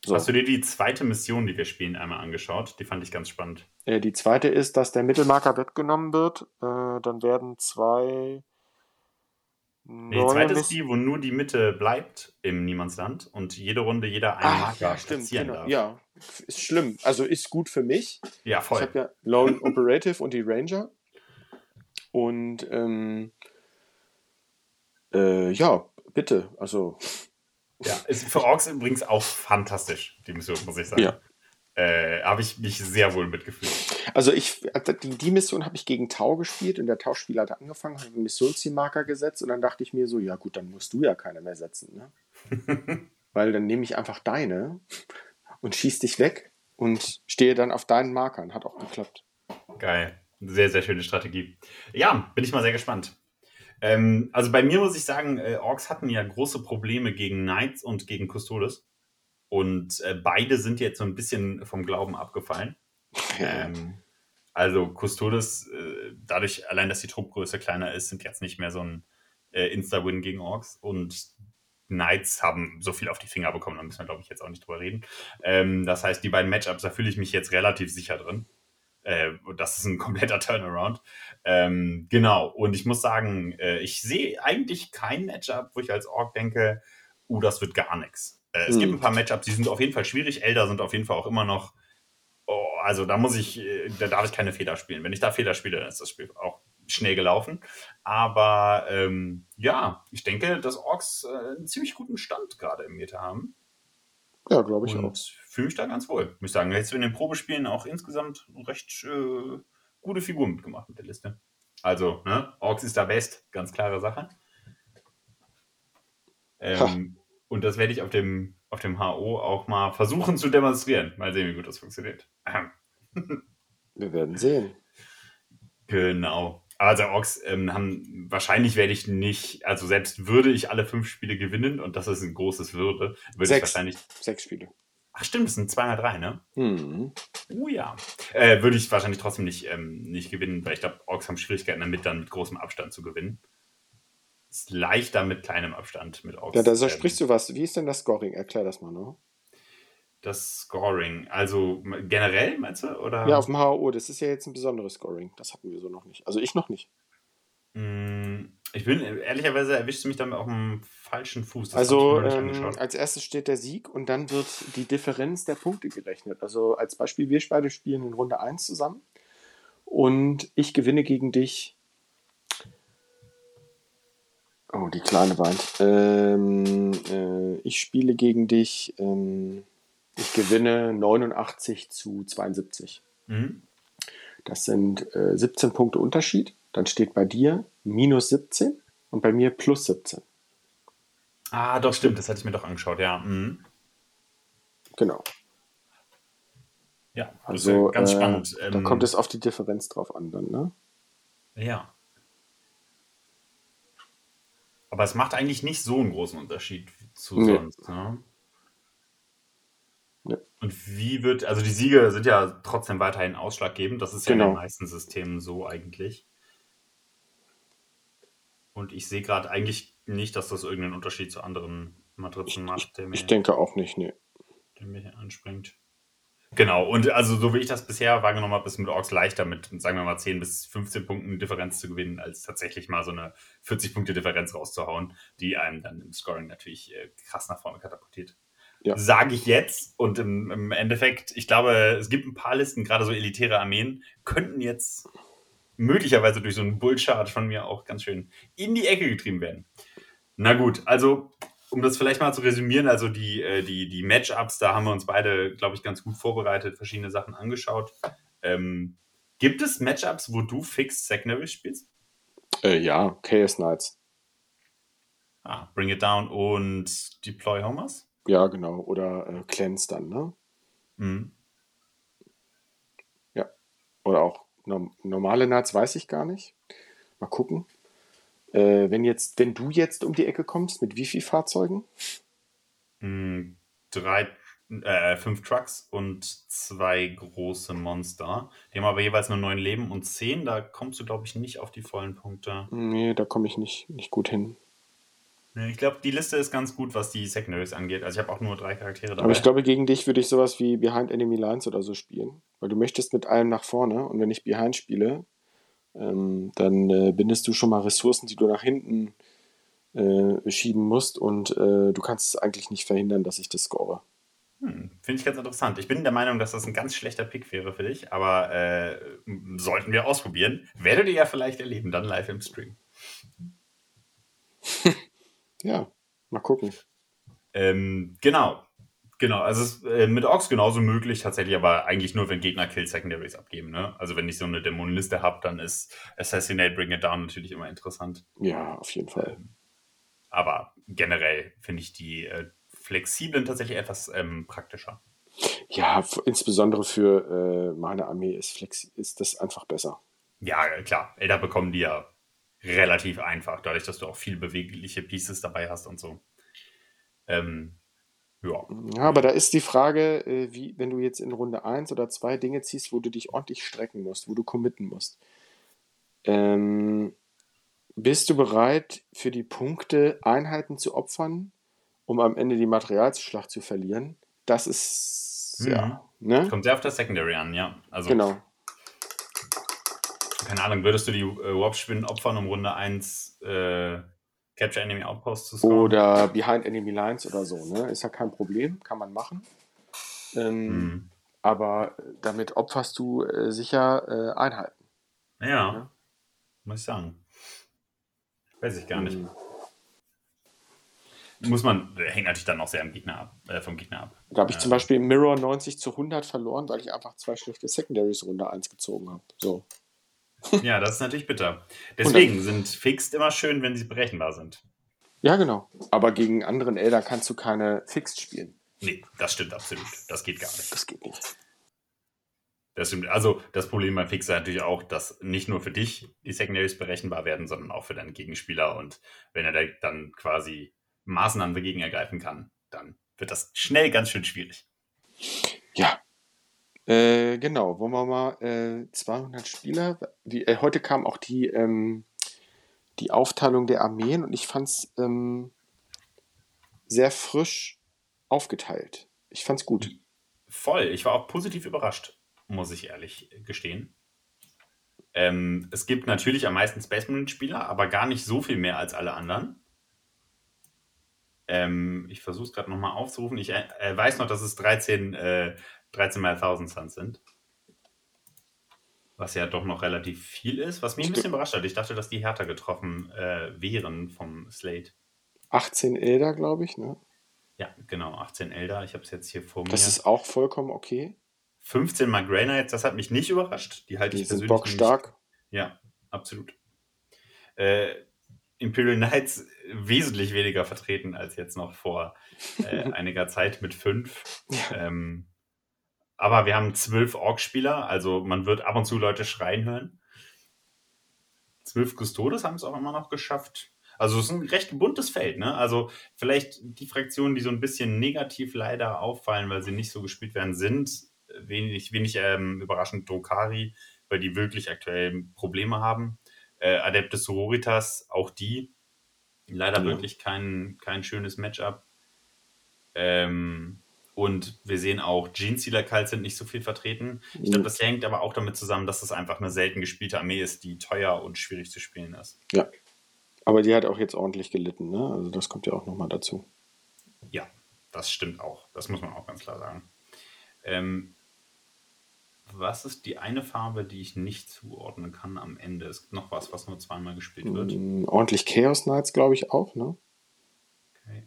So. Hast du dir die zweite Mission, die wir spielen, einmal angeschaut? Die fand ich ganz spannend. Äh, die zweite ist, dass der Mittelmarker weggenommen wird. Äh, dann werden zwei Nee, die zweite ist die, wo nur die Mitte bleibt im Niemandsland und jede Runde jeder einen Ach, Marker ja, stimmt, genau. darf. Ja, ist schlimm. Also ist gut für mich. Ja, voll. Ich habe ja Lone Operative und die Ranger. Und ähm, äh, ja, bitte. Also. Ja, ist für Orks übrigens auch fantastisch, die Mission, muss ich sagen. Ja äh, habe ich mich sehr wohl mitgefühlt. Also ich, die, die Mission habe ich gegen Tau gespielt und der Tauspieler hat angefangen, hat einen Missionszielmarker gesetzt und dann dachte ich mir so, ja gut, dann musst du ja keine mehr setzen, ne? Weil dann nehme ich einfach deine und schieß dich weg und stehe dann auf deinen Markern. Hat auch geklappt. Geil. Sehr, sehr schöne Strategie. Ja, bin ich mal sehr gespannt. Ähm, also bei mir muss ich sagen, äh, Orks hatten ja große Probleme gegen Knights und gegen Custodes. Und äh, beide sind jetzt so ein bisschen vom Glauben abgefallen. Ähm, also Custodes, äh, dadurch allein, dass die Truppgröße kleiner ist, sind jetzt nicht mehr so ein äh, Insta-Win gegen Orks. Und Knights haben so viel auf die Finger bekommen, da müssen wir, glaube ich, jetzt auch nicht drüber reden. Ähm, das heißt, die beiden Matchups, da fühle ich mich jetzt relativ sicher drin. Äh, das ist ein kompletter Turnaround. Ähm, genau, und ich muss sagen, äh, ich sehe eigentlich kein Matchup, wo ich als Ork denke, uh, das wird gar nichts. Äh, es hm. gibt ein paar Matchups, die sind auf jeden Fall schwierig. Elder sind auf jeden Fall auch immer noch. Oh, also da muss ich, äh, da darf ich keine Fehler spielen. Wenn ich da Fehler spiele, dann ist das Spiel auch schnell gelaufen. Aber ähm, ja, ich denke, dass Orks äh, einen ziemlich guten Stand gerade im Meta haben. Ja, glaube ich auch. fühle mich da ganz wohl, muss ich sagen. Jetzt in den Probespielen auch insgesamt recht äh, gute Figur mitgemacht mit der Liste. Also, ne, Orks ist da best, ganz klare Sache. Ähm, und das werde ich auf dem, auf dem HO auch mal versuchen zu demonstrieren. Mal sehen, wie gut das funktioniert. Wir werden sehen. Genau. Also Orks ähm, haben, wahrscheinlich werde ich nicht, also selbst würde ich alle fünf Spiele gewinnen, und das ist ein großes Würde, würde Sechs. ich wahrscheinlich. Sechs Spiele. Ach stimmt, es sind 203, ne? Mhm. Oh ja. Äh, würde ich wahrscheinlich trotzdem nicht, ähm, nicht gewinnen, weil ich glaube, Orks haben Schwierigkeiten damit, dann mit großem Abstand zu gewinnen. Ist leichter mit kleinem Abstand mit Orks. Ja, da sprichst du was. Wie ist denn das Scoring? Erklär das mal, ne? Das Scoring. Also generell, meinst du? Oder? Ja, auf dem HO, das ist ja jetzt ein besonderes Scoring. Das hatten wir so noch nicht. Also ich noch nicht. Mm, Ich bin, ehrlicherweise erwischst du mich dann auf dem falschen Fuß. Das Also ähm, als erstes steht der Sieg und dann wird die Differenz der Punkte gerechnet. Also als Beispiel, wir beide spielen in Runde 1 zusammen und ich gewinne gegen dich. Oh, die Kleine weint. Ähm, äh, ich spiele gegen dich. Ähm, ich gewinne 89 zu 72. Mhm. Das sind äh, 17 Punkte Unterschied. Dann steht bei dir minus 17 und bei mir plus 17. Ah, doch, stimmt, das hatte ich mir doch angeschaut, ja. Mhm. Genau. Ja, Also ganz äh, spannend. da Ähm, kommt es auf die Differenz drauf an dann, ne? Ja. Aber es macht eigentlich nicht so einen großen Unterschied zu Nee. sonst. Ne? Nee. Und wie wird, also die Siege sind ja trotzdem weiterhin ausschlaggebend. Das ist ja in Genau. den meisten Systemen so eigentlich. Und ich sehe gerade eigentlich nicht, dass das irgendeinen Unterschied zu anderen Matrizen macht, der mir, Ich denke auch nicht, nee. der hier anspringt. Genau, und also so wie ich das bisher wahrgenommen habe, ist mit Orks leichter mit, sagen wir mal, 10 bis 15 Punkten Differenz zu gewinnen, als tatsächlich mal so eine 40-Punkte-Differenz rauszuhauen, die einem dann im Scoring natürlich äh, krass nach vorne katapultiert. Ja. Sage ich jetzt. Und im, im Endeffekt, ich glaube, es gibt ein paar Listen, gerade so elitäre Armeen, könnten jetzt möglicherweise durch so einen Bullchart von mir auch ganz schön in die Ecke getrieben werden. Na gut, also um das vielleicht mal zu resümieren, also die, äh, die, die Matchups, da haben wir uns beide, glaube ich, ganz gut vorbereitet, verschiedene Sachen angeschaut. Ähm, gibt es Matchups, wo du fix Secondary spielst? Äh, ja, Chaos Knights. Ah, Bring It Down und Deploy Homers? Ja, genau. Oder äh, Cleanse dann, ne? Mhm. Oder auch norm normale Knights weiß ich gar nicht. Mal gucken. Äh, wenn, jetzt, wenn du jetzt um die Ecke kommst, mit wie viel Fahrzeugen? Mm, Drei, äh, fünf Trucks und zwei große Monster. Die haben aber jeweils nur neun Leben und zehn. Da kommst du, glaube ich, nicht auf die vollen Punkte. Nee, da komme ich nicht, nicht gut hin. Ich glaube, die Liste ist ganz gut, was die Secondaries angeht. Also ich habe auch nur drei Charaktere dabei. Aber ich glaube, gegen dich würde ich sowas wie Behind Enemy Lines oder so spielen. Weil du möchtest mit allem nach vorne und wenn ich Behind spiele, ähm, dann äh, bindest du schon mal Ressourcen, die du nach hinten äh, schieben musst und äh, du kannst es eigentlich nicht verhindern, dass ich das score. Hm, Finde ich ganz interessant. Ich bin der Meinung, dass das ein ganz schlechter Pick wäre für dich, aber äh, sollten wir ausprobieren. Werdet ihr ja vielleicht erleben, dann live im Stream. Ja, mal gucken. Ähm, genau. Genau, also es ist äh, mit Orks genauso möglich, tatsächlich, aber eigentlich nur, wenn Gegner Kill Secondaries abgeben. Ne? Also wenn ich so eine Dämonenliste habe, dann ist Assassinate Bring It Down natürlich immer interessant. Ja, auf jeden Fall. Ähm, aber generell finde ich die äh, flexiblen tatsächlich etwas ähm, praktischer. Ja, insbesondere für äh, meine Armee ist, Flex ist das einfach besser. Ja, klar. Elder bekommen die ja relativ einfach, dadurch, dass du auch viel bewegliche Pieces dabei hast und so. Ähm, ja. Ja, aber da ist die Frage, äh, wie, wenn du jetzt in Runde 1 oder 2 Dinge ziehst, wo du dich ordentlich strecken musst, wo du committen musst. Ähm, bist du bereit, für die Punkte Einheiten zu opfern, um am Ende die Materialschlacht zu verlieren? Das ist, Mhm. ja, ne? Kommt sehr auf das Secondary an, ja. Also, Genau. keine Ahnung, würdest du die äh, Warp-Spinnen opfern, um Runde 1 äh, Capture Enemy Outpost zu scoren? Oder Behind Enemy Lines oder so, ne? Ist ja kein Problem, kann man machen. Ähm, Hm. Aber damit opferst du äh, sicher äh, Einheiten. Ja, Ja. muss ich sagen. Weiß ich gar nicht. Mhm. muss man, hängt natürlich dann auch sehr am Gegner ab, äh, vom Gegner ab. Da habe ich zum Beispiel im Mirror 90 zu 100 verloren, weil ich einfach zwei schlechte Secondaries Runde 1 gezogen habe. So. Ja, das ist natürlich bitter. Deswegen sind Fixed immer schön, wenn sie berechenbar sind. Ja, genau. Aber gegen anderen Elder kannst du keine Fixed spielen. Nee, das stimmt absolut. Das geht gar nicht. Das geht nicht. Das stimmt. Also das Problem beim Fixer natürlich auch, dass nicht nur für dich die Secondaries berechenbar werden, sondern auch für deinen Gegenspieler. Und wenn er dann quasi Maßnahmen dagegen ergreifen kann, dann wird das schnell ganz schön schwierig. Ja. Äh, genau, wollen wir mal äh, 200 Spieler. Die, äh, heute kam auch die, ähm, die Aufteilung der Armeen und ich fand es ähm, sehr frisch aufgeteilt. Ich fand es gut. Voll. Ich war auch positiv überrascht, muss ich ehrlich gestehen. Ähm, es gibt natürlich am meisten Space Marine-Spieler, aber gar nicht so viel mehr als alle anderen. Ähm, ich versuche es gerade nochmal aufzurufen. Ich äh, weiß noch, dass es 13, äh, 13 mal 1000 Suns sind. Was ja doch noch relativ viel ist. Was mich ein bisschen überrascht hat. Ich dachte, dass die härter getroffen äh, wären vom Slate. 18 Elder, glaube ich, ne? Ja, genau, 18 Elder. Ich habe es jetzt hier vor mir. Das ist auch vollkommen okay. 15 mal Grey das hat mich nicht überrascht. Die halte Die ich sind persönlich bockstark. Nicht. Ja, absolut. Äh, Imperial Knights wesentlich weniger vertreten als jetzt noch vor äh, einiger Zeit mit fünf. Ähm, aber wir haben zwölf Orc-Spieler, also man wird ab und zu Leute schreien hören. Zwölf Custodes haben es auch immer noch geschafft. Also es ist ein recht buntes Feld, ne? Also vielleicht die Fraktionen, die so ein bisschen negativ leider auffallen, weil sie nicht so gespielt werden, sind wenig, wenig ähm, überraschend Drokari, weil die wirklich aktuell Probleme haben. Äh, Adeptus Sororitas, auch die. Leider ja. wirklich kein, kein schönes Matchup. Ähm, und wir sehen auch, Genestealer Kalt sind nicht so viel vertreten. Ich glaube, das hängt aber auch damit zusammen, dass das einfach eine selten gespielte Armee ist, die teuer und schwierig zu spielen ist. Ja. Aber die hat auch jetzt ordentlich gelitten, ne? Also das kommt ja auch nochmal dazu. Ja, das stimmt auch. Das muss man auch ganz klar sagen. Ähm, was ist die eine Farbe, die ich nicht zuordnen kann am Ende? Es gibt noch was, was nur zweimal gespielt wird. Mm, ordentlich Chaos Knights, glaube ich, auch, ne?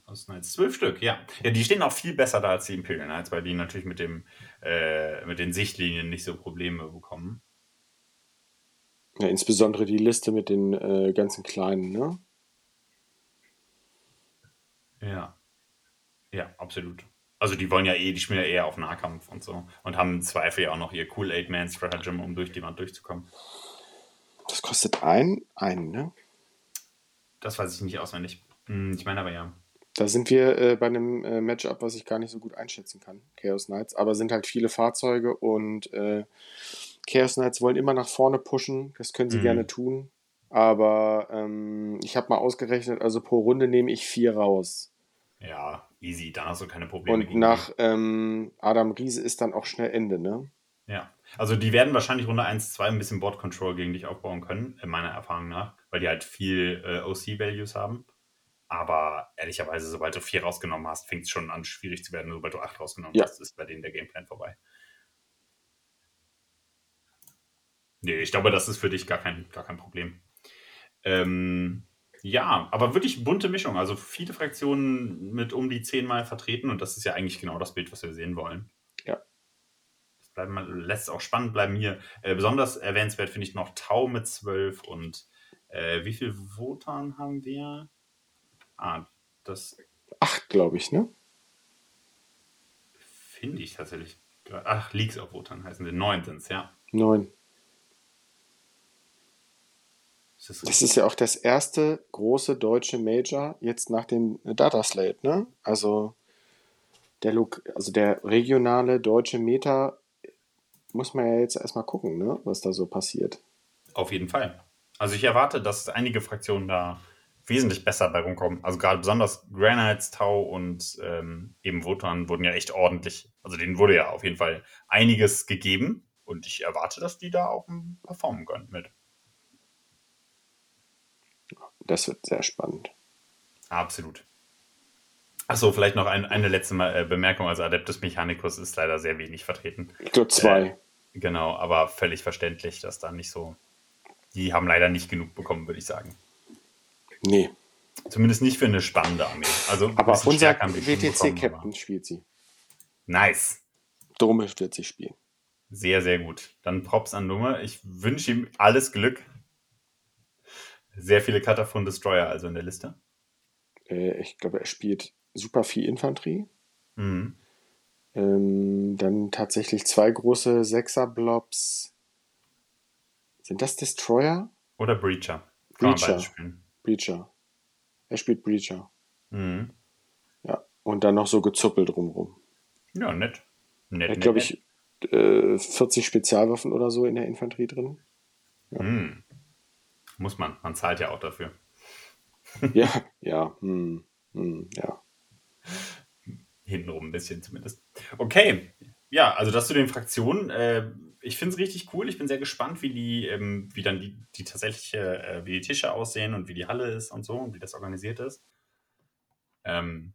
Chaos Knights, zwölf Stück, ja. Ja, die stehen auch viel besser da als die Imperial Knights, weil die natürlich mit, dem, äh, mit den Sichtlinien nicht so Probleme bekommen. Ja, insbesondere die Liste mit den äh, ganzen kleinen, ne? Ja. Ja, absolut. Also die wollen ja eh, die spielen ja eher auf Nahkampf und so. Und haben im Zweifel ja auch noch ihr Cool Eight Man Stratagem, um durch die Wand durchzukommen. Das kostet ein, einen, ne? Das weiß ich nicht auswendig. Hm, ich meine aber ja. Da sind wir äh, bei einem äh, Matchup, was ich gar nicht so gut einschätzen kann. Chaos Knights. Aber sind halt viele Fahrzeuge und äh, Chaos Knights wollen immer nach vorne pushen. Das können sie mhm. gerne tun. Aber ähm, ich habe mal ausgerechnet, also pro Runde nehme ich vier raus. Ja, easy, da hast du keine Probleme. Und nach ähm, Adam Riese ist dann auch schnell Ende, ne? Ja, also die werden wahrscheinlich Runde 1, 2 ein bisschen Board Control gegen dich aufbauen können, in meiner Erfahrung nach, weil die halt viel äh, OC-Values haben. Aber ehrlicherweise, sobald du 4 rausgenommen hast, fängt es schon an, schwierig zu werden. Sobald du 8 rausgenommen ja. hast, ist bei denen der Gameplan vorbei. Nee, ich glaube, das ist für dich gar kein, gar kein Problem. Ähm, ja, aber wirklich bunte Mischung. Also viele Fraktionen mit um die zehnmal vertreten und das ist ja eigentlich genau das Bild, was wir sehen wollen. Ja. Das bleiben, lässt es auch spannend bleiben hier. Äh, besonders erwähnenswert finde ich noch Tau mit zwölf und äh, wie viel Votan haben wir? Ah, das. Acht, glaube ich, ne? Finde ich tatsächlich. Ach, Leaks auf Votan heißen sie. Neun sind es, ja. Neun. Das, das ist ja auch das erste große deutsche Major jetzt nach dem Data Slate, ne? Also der, also der regionale deutsche Meta muss man ja jetzt erstmal gucken, ne? was da so passiert. Auf jeden Fall. Also ich erwarte, dass einige Fraktionen da wesentlich besser bei rumkommen. Also gerade besonders Granites, Tau und ähm, eben Wotan wurden ja echt ordentlich, also denen wurde ja auf jeden Fall einiges gegeben und ich erwarte, dass die da auch performen können mit. Das wird sehr spannend. Absolut. Achso, vielleicht noch ein, eine letzte Mal, äh, Bemerkung. Also Adeptus Mechanicus ist leider sehr wenig vertreten. Ich glaube zwei. Äh, genau, aber völlig verständlich, dass da nicht so. Die haben leider nicht genug bekommen, würde ich sagen. Nee. Zumindest nicht für eine spannende Armee. Also aber unser WTC-Captain spielt sie. Nice. Dumme wird sie spielen. Sehr, sehr gut. Dann Props an Nummer. Ich wünsche ihm alles Glück. Sehr viele Cutter von Destroyer also in der Liste. Äh, ich glaube, er spielt super viel Infanterie. Mhm. Ähm, dann tatsächlich zwei große Sechser-Blobs. Sind das Destroyer? Oder Breacher. Breacher. Breacher. Er spielt Breacher. Mhm. Ja, und dann noch so gezuppelt drumrum. Ja, nett. Nett, er hat, glaube ich, äh, 40 Spezialwaffen oder so in der Infanterie drin. Ja. Mhm. Muss man. Man zahlt ja auch dafür. ja, ja, hm, hm, ja. Hintenrum ein bisschen zumindest. Okay, ja, also das zu den Fraktionen. Äh, ich finde es richtig cool. Ich bin sehr gespannt, wie die, ähm, wie dann die, die tatsächliche, äh, wie die Tische aussehen und wie die Halle ist und so und wie das organisiert ist. Ähm,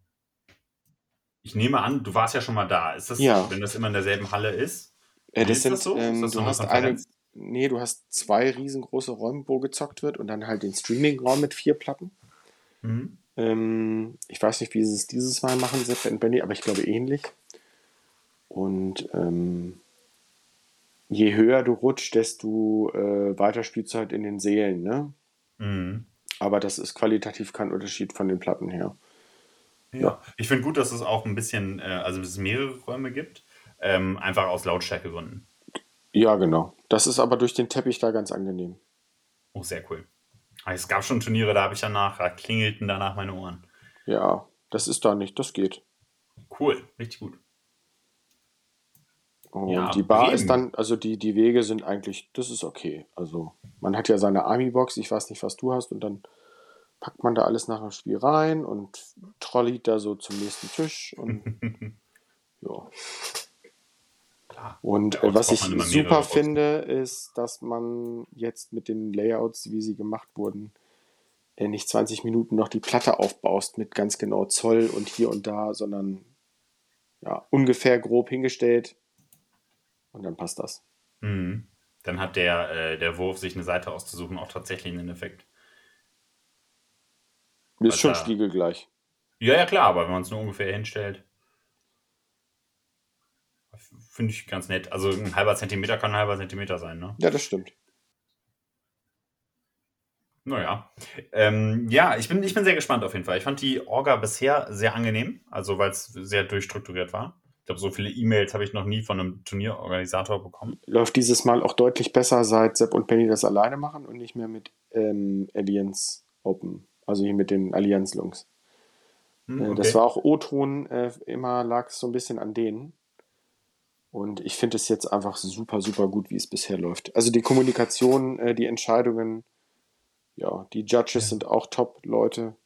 ich nehme an, du warst ja schon mal da. Ist das, ja. wenn das immer in derselben Halle ist? Äh, das ist sind, das so? Ähm, das du hast eine, nee, du hast zwei riesengroße Räume, wo gezockt wird und dann halt den Streaming-Raum mit vier Platten. Mhm. Ähm, ich weiß nicht, wie sie es dieses Mal machen, Sepp und Benny, aber ich glaube ähnlich. Und ähm, je höher du rutschst, desto äh, weiter spielst du halt in den Seelen, ne? Mhm. Aber das ist qualitativ kein Unterschied von den Platten her. Ja, ja. ich finde gut, dass es auch ein bisschen, äh, also dass es mehrere Räume gibt, ähm, einfach aus Lautstärkegründen. Ja, genau. Das ist aber durch den Teppich da ganz angenehm. Oh, sehr cool. Es gab schon Turniere, da habe ich danach, da klingelten danach meine Ohren. Ja, das ist da nicht, das geht. Cool, richtig gut. Und ja, die Bar Bremen. ist dann, also die, die Wege sind eigentlich, das ist okay. Also man hat ja seine Army-Box, ich weiß nicht, was du hast, und dann packt man da alles nach dem Spiel rein und trolliert da so zum nächsten Tisch und ja. Und äh, was ich super finde, ist, dass man jetzt mit den Layouts, wie sie gemacht wurden, äh, nicht 20 Minuten noch die Platte aufbaust mit ganz genau Zoll und hier und da, sondern ja, ungefähr grob hingestellt und dann passt das. Mhm. Dann hat der, äh, der Wurf, sich eine Seite auszusuchen, auch tatsächlich einen Effekt. Ist schon spiegelgleich. Ja, ja, klar, aber wenn man es nur ungefähr hinstellt. Finde ich ganz nett. Also ein halber Zentimeter kann ein halber Zentimeter sein, ne? Ja, das stimmt. Naja. Ähm, ja, ich bin, ich bin sehr gespannt auf jeden Fall. Ich fand die Orga bisher sehr angenehm, also weil es sehr durchstrukturiert war. Ich glaube, so viele E-Mails habe ich noch nie von einem Turnierorganisator bekommen. Läuft dieses Mal auch deutlich besser, seit Sepp und Penny das alleine machen und nicht mehr mit ähm, Allianz Open. Also hier mit den Allianz-Lungs. Hm, äh, okay. Das war auch O-Ton, äh, immer lag es so ein bisschen an denen. Und ich finde es jetzt einfach super, super gut, wie es bisher läuft. Also die Kommunikation, äh, die Entscheidungen, ja, die Judges ja. sind auch Top-Leute.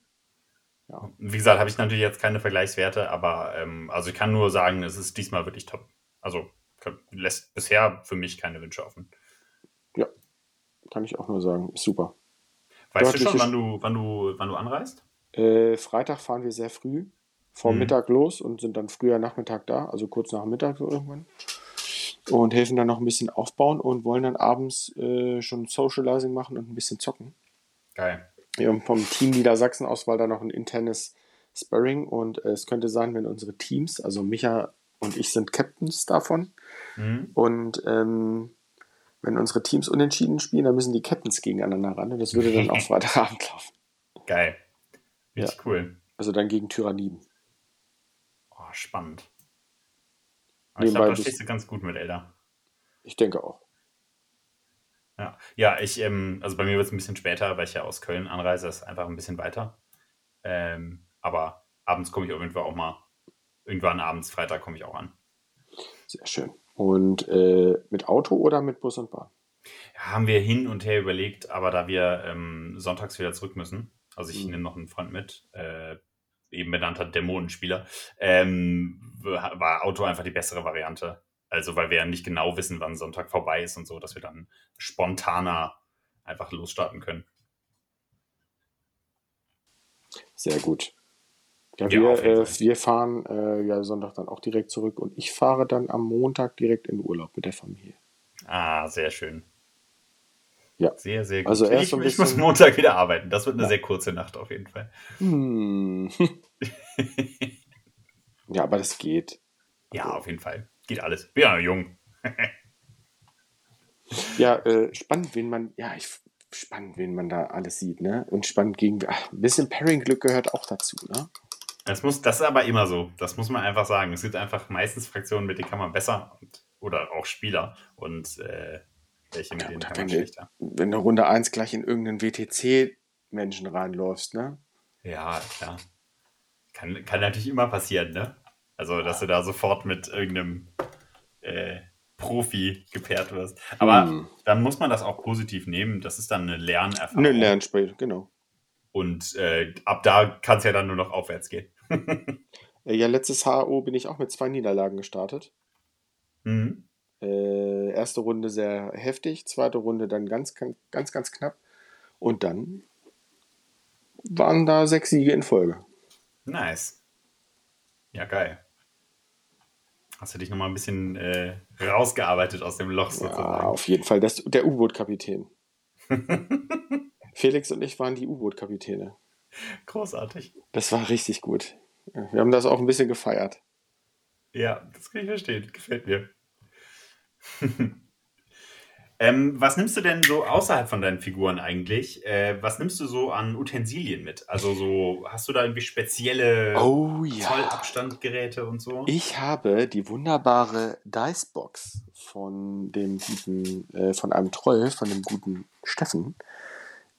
Ja. Wie gesagt, habe ich natürlich jetzt keine Vergleichswerte, aber ähm, also ich kann nur sagen, es ist diesmal wirklich top. Also lässt bisher für mich keine Wünsche offen. Ja, kann ich auch nur sagen. Ist super. Weißt Deutliche du schon, wann du, wann du, wann du anreist? Äh, Freitag fahren wir sehr früh vor mhm. Mittag los und sind dann früher Nachmittag da, also kurz nach Mittag irgendwann. Und helfen dann noch ein bisschen aufbauen und wollen dann abends äh, schon Socializing machen und ein bisschen zocken. Geil. Wir haben vom Team Niedersachsen aus war da noch ein internes Sparring und äh, es könnte sein, wenn unsere Teams, also Micha und ich sind Captains davon. Mhm. Und ähm, wenn unsere Teams unentschieden spielen, dann müssen die Captains gegeneinander ran und das würde dann auch Freitagabend laufen. Geil. Richtig ja. cool. Also dann gegen Tyranniden spannend. Aber ich glaube, da stehst du ganz gut mit Elda. Ich denke auch. Ja, ja ich, ähm, also bei mir wird es ein bisschen später, weil ich ja aus Köln anreise, ist einfach ein bisschen weiter. Ähm, aber abends komme ich auf jeden Fall auch mal, irgendwann abends, Freitag komme ich auch an. Sehr schön. Und äh, mit Auto oder mit Bus und Bahn? Ja, haben wir hin und her überlegt, aber da wir ähm, sonntags wieder zurück müssen, also ich mhm. nehme noch einen Freund mit, äh, eben benannter Dämonenspieler, ähm, war Auto einfach die bessere Variante. Also, weil wir ja nicht genau wissen, wann Sonntag vorbei ist und so, dass wir dann spontaner einfach losstarten können. Sehr gut. Ja, ja wir, äh, wir fahren äh, ja Sonntag dann auch direkt zurück und ich fahre dann am Montag direkt in Urlaub mit der Familie. Ah, sehr schön. Ja. Sehr, sehr gut. Also erst ich, ich muss Montag wieder arbeiten. Das wird eine Ja. sehr kurze Nacht auf jeden Fall. Hm. ja, aber das geht. ja, auf jeden Fall. Geht alles. Ja, jung. Ja, äh, spannend, wen man, ja, ich, spannend, wen man da alles sieht, ne? Und spannend gegen, ach, ein bisschen Pairing-Glück gehört auch dazu, ne? Das, muss, das ist aber immer so. Das muss man einfach sagen. Es gibt einfach meistens Fraktionen, mit denen kann man besser und, oder auch Spieler und äh, welche mit Ja, denen kann wenn man schlechter. Wenn du Runde 1 gleich in irgendeinen WTC-Menschen reinläufst, ne? Ja, klar. Kann, kann natürlich immer passieren, ne? Also, dass du da sofort mit irgendeinem äh, Profi gepaart wirst. Aber Hm. dann muss man das auch positiv nehmen. Das ist dann eine Lernerfahrung. Eine Lernspiel, genau. Und äh, ab da kann es ja dann nur noch aufwärts gehen. Äh, Ja, letztes HO bin ich auch mit zwei Niederlagen gestartet. Mhm. Äh, erste Runde sehr heftig, zweite Runde dann ganz, ganz, ganz knapp. Und dann waren da sechs Siege in Folge. Nice. Ja, geil. Hast du dich nochmal ein bisschen äh, rausgearbeitet aus dem Loch Ja, sozusagen? auf jeden Fall das, der U-Boot-Kapitän. Felix und ich waren die U-Boot-Kapitäne. Großartig. Das war richtig gut. Ja, Wir haben das auch ein bisschen gefeiert. Ja, das kann ich verstehen. Gefällt mir. ähm, was nimmst du denn so außerhalb von deinen Figuren eigentlich? Äh, was nimmst du so an Utensilien mit? Also so, hast du da irgendwie spezielle Oh ja. Zollabstandgeräte und so? Ich habe die wunderbare Dicebox von dem guten, äh, von einem Troll, von dem guten Steffen.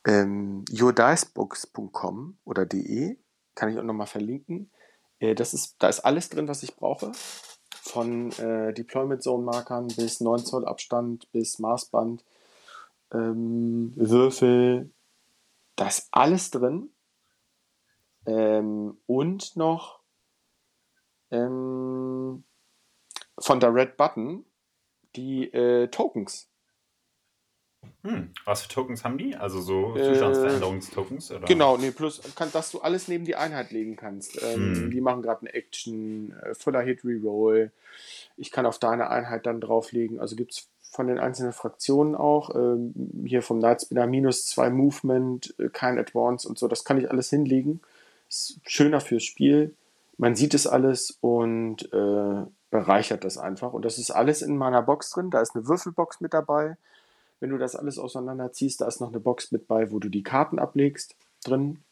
Ähm, yourdicebox.com oder de, kann ich auch nochmal verlinken. Äh, das ist, da ist alles drin, was ich brauche. Von äh, Deployment Zone Markern bis 9 Zoll Abstand bis Maßband, ähm, Würfel, da ist alles drin. Ähm, und noch ähm, von der Red Button die äh, Tokens. Hm, was für Tokens haben die? Also so Äh, Zustandsveränderungstokens? Oder? Genau, nee, plus, kann, dass du alles neben die Einheit legen kannst. Ähm, Hm. Die machen gerade eine Action, äh, Fuller Hit Reroll. Ich kann auf deine Einheit dann drauflegen. Also gibt es von den einzelnen Fraktionen auch. Ähm, hier vom Nightspinner minus zwei Movement, äh, kein Advance und so. Das kann ich alles hinlegen. Ist schöner fürs Spiel. Man sieht es alles und äh, bereichert das einfach. Und das ist alles in meiner Box drin. Da ist eine Würfelbox mit dabei. Wenn du das alles auseinanderziehst, da ist noch eine Box mit bei, wo du die Karten ablegst drin.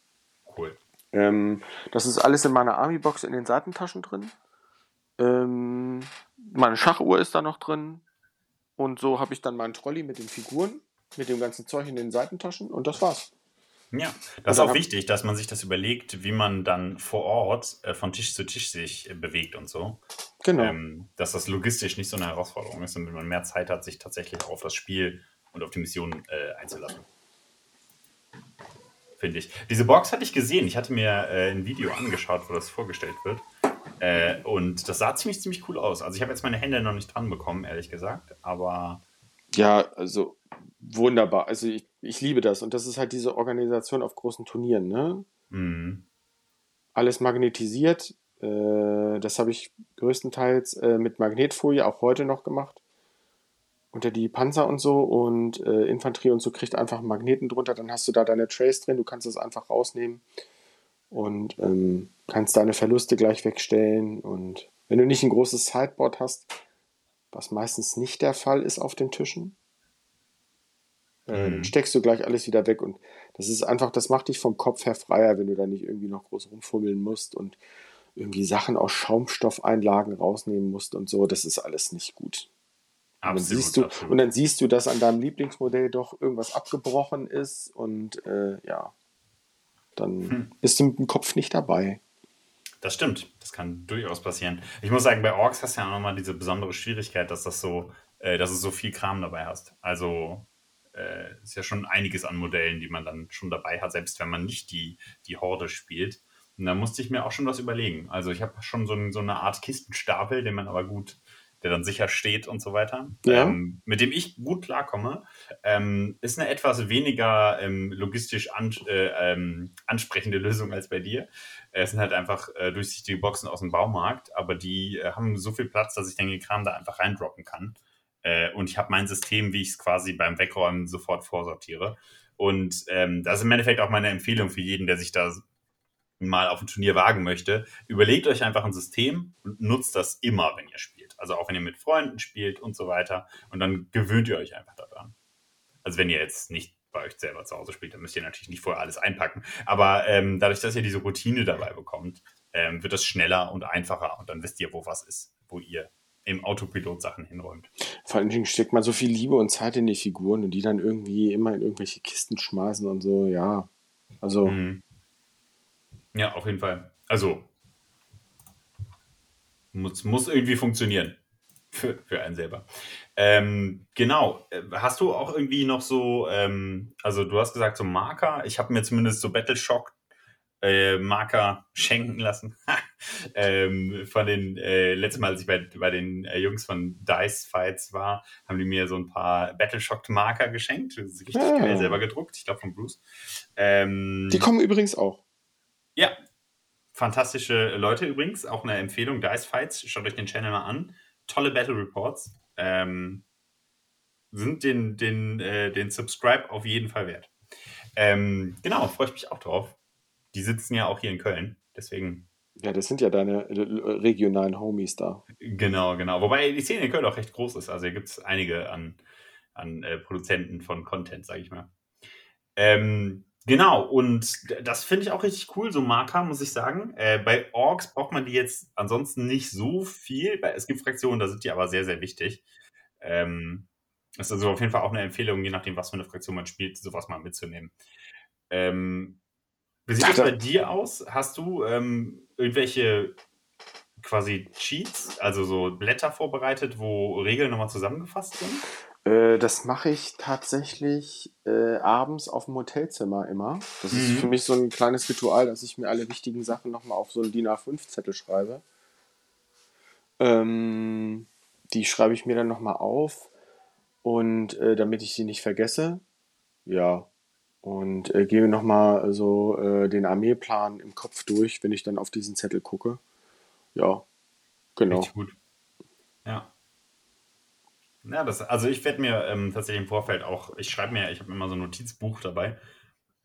Cool. Ähm, das ist alles in meiner Army-Box in den Seitentaschen drin. Ähm, meine Schachuhr ist da noch drin. Und so habe ich dann meinen Trolley mit den Figuren, mit dem ganzen Zeug in den Seitentaschen und das war's. Ja, das ist dann auch wichtig, dass man sich das überlegt, wie man dann vor Ort äh, von Tisch zu Tisch sich äh, bewegt und so. Genau. Ähm, dass das logistisch nicht so eine Herausforderung ist und man mehr Zeit hat, sich tatsächlich auf das Spiel und auf die Mission äh, einzulassen. Finde ich. Diese Box hatte ich gesehen. Ich hatte mir äh, ein Video angeschaut, wo das vorgestellt wird. Äh, und das sah ziemlich, ziemlich cool aus. Also ich habe jetzt meine Hände noch nicht dran bekommen, ehrlich gesagt. Aber Ja, also wunderbar. Also ich, ich liebe das. Und das ist halt diese Organisation auf großen Turnieren, ne? mh, Alles magnetisiert. Äh, das habe ich größtenteils äh, mit Magnetfolie auch heute noch gemacht. Unter die Panzer und so und äh, Infanterie und so kriegt einfach Magneten drunter. Dann hast du da deine Trace drin. Du kannst es einfach rausnehmen und ähm, kannst deine Verluste gleich wegstellen. Und wenn du nicht ein großes Sideboard hast, was meistens nicht der Fall ist auf den Tischen, äh, Mhm. dann steckst du gleich alles wieder weg. Und das ist einfach, das macht dich vom Kopf her freier, wenn du da nicht irgendwie noch groß rumfummeln musst und irgendwie Sachen aus Schaumstoffeinlagen rausnehmen musst und so. Das ist alles nicht gut. Und dann, absolut. siehst du, absolut. und dann siehst du, dass an deinem Lieblingsmodell doch irgendwas abgebrochen ist und äh, ja, dann Hm. bist du mit dem Kopf nicht dabei. Das stimmt, das kann durchaus passieren. Ich muss sagen, bei Orks hast du ja nochmal diese besondere Schwierigkeit, dass das so, äh, dass du so viel Kram dabei hast. Also äh, ist ja schon einiges an Modellen, die man dann schon dabei hat, selbst wenn man nicht die, die Horde spielt. Und da musste ich mir auch schon was überlegen. Also ich habe schon so, ein, so eine Art Kistenstapel, den man aber gut, der dann sicher steht und so weiter, Ja. ähm, mit dem ich gut klarkomme. Ähm, ist eine etwas weniger ähm, logistisch an, äh, ähm, ansprechende Lösung als bei dir. Es sind halt einfach äh, durchsichtige Boxen aus dem Baumarkt, aber die äh, haben so viel Platz, dass ich den Kram da einfach reindroppen kann. Äh, und ich habe mein System, wie ich es quasi beim Wegräumen sofort vorsortiere. Und ähm, das ist im Endeffekt auch meine Empfehlung für jeden, der sich da mal auf ein Turnier wagen möchte. Überlegt euch einfach ein System und nutzt das immer, wenn ihr spielt. Also auch wenn ihr mit Freunden spielt und so weiter. Und dann gewöhnt ihr euch einfach daran. Also wenn ihr jetzt nicht bei euch selber zu Hause spielt, dann müsst ihr natürlich nicht vorher alles einpacken. Aber ähm, dadurch, dass ihr diese Routine dabei bekommt, ähm, wird das schneller und einfacher und dann wisst ihr, wo was ist, wo ihr im Autopilot Sachen hinräumt. Vor allen Dingen steckt man so viel Liebe und Zeit in die Figuren und die dann irgendwie immer in irgendwelche Kisten schmeißen und so, ja. Also. Mhm. Ja, auf jeden Fall. Also, muss, muss irgendwie funktionieren. Für, für einen selber. Ähm, genau. Äh, hast du auch irgendwie noch so, ähm, also du hast gesagt so Marker. Ich habe mir zumindest so Battleshock äh, Marker schenken lassen. ähm, von den, äh, letztes Mal, als ich bei, bei den äh, Jungs von Dice Fights war, haben die mir so ein paar Battleshock Marker geschenkt. Das ist richtig ja. geil, selber gedruckt. Ich glaube von Bruce. Ähm, die kommen übrigens auch. Ja. Fantastische Leute übrigens. Auch eine Empfehlung. Dice Fights. Schaut euch den Channel mal an. Tolle Battle Reports. Ähm, sind den, den, äh, den Subscribe auf jeden Fall wert. Ähm, genau, freue ich mich auch drauf. Die sitzen ja auch hier in Köln, deswegen. Ja, das sind ja deine äh, regionalen Homies da. Genau, genau. Wobei die Szene in Köln auch recht groß ist. Also hier gibt es einige an, an äh, Produzenten von Content, sage ich mal. Ähm, genau, und das finde ich auch richtig cool, so Marker, muss ich sagen. Äh, bei Orks braucht man die jetzt ansonsten nicht so viel. Es gibt Fraktionen, da sind die aber sehr, sehr wichtig. Ähm, das ist also auf jeden Fall auch eine Empfehlung, je nachdem, was für eine Fraktion man spielt, sowas mal mitzunehmen. Ähm, wie sieht das bei dir aus? Hast du ähm, irgendwelche quasi Cheats, also so Blätter vorbereitet, wo Regeln nochmal zusammengefasst sind? Äh, das mache ich tatsächlich äh, abends auf dem Hotelzimmer immer. Das mhm. ist für mich so ein kleines Ritual, dass ich mir alle wichtigen Sachen nochmal auf so einen DIN A5-Zettel schreibe. Ähm, die schreibe ich mir dann nochmal auf und äh, damit ich sie nicht vergesse. Ja, und äh, gehe nochmal so äh, den Armeeplan im Kopf durch, wenn ich dann auf diesen Zettel gucke. Ja, genau. Richtig gut. Ja. Das, also ich werde mir ähm, tatsächlich im Vorfeld auch, ich schreibe mir, ich habe immer so ein Notizbuch dabei.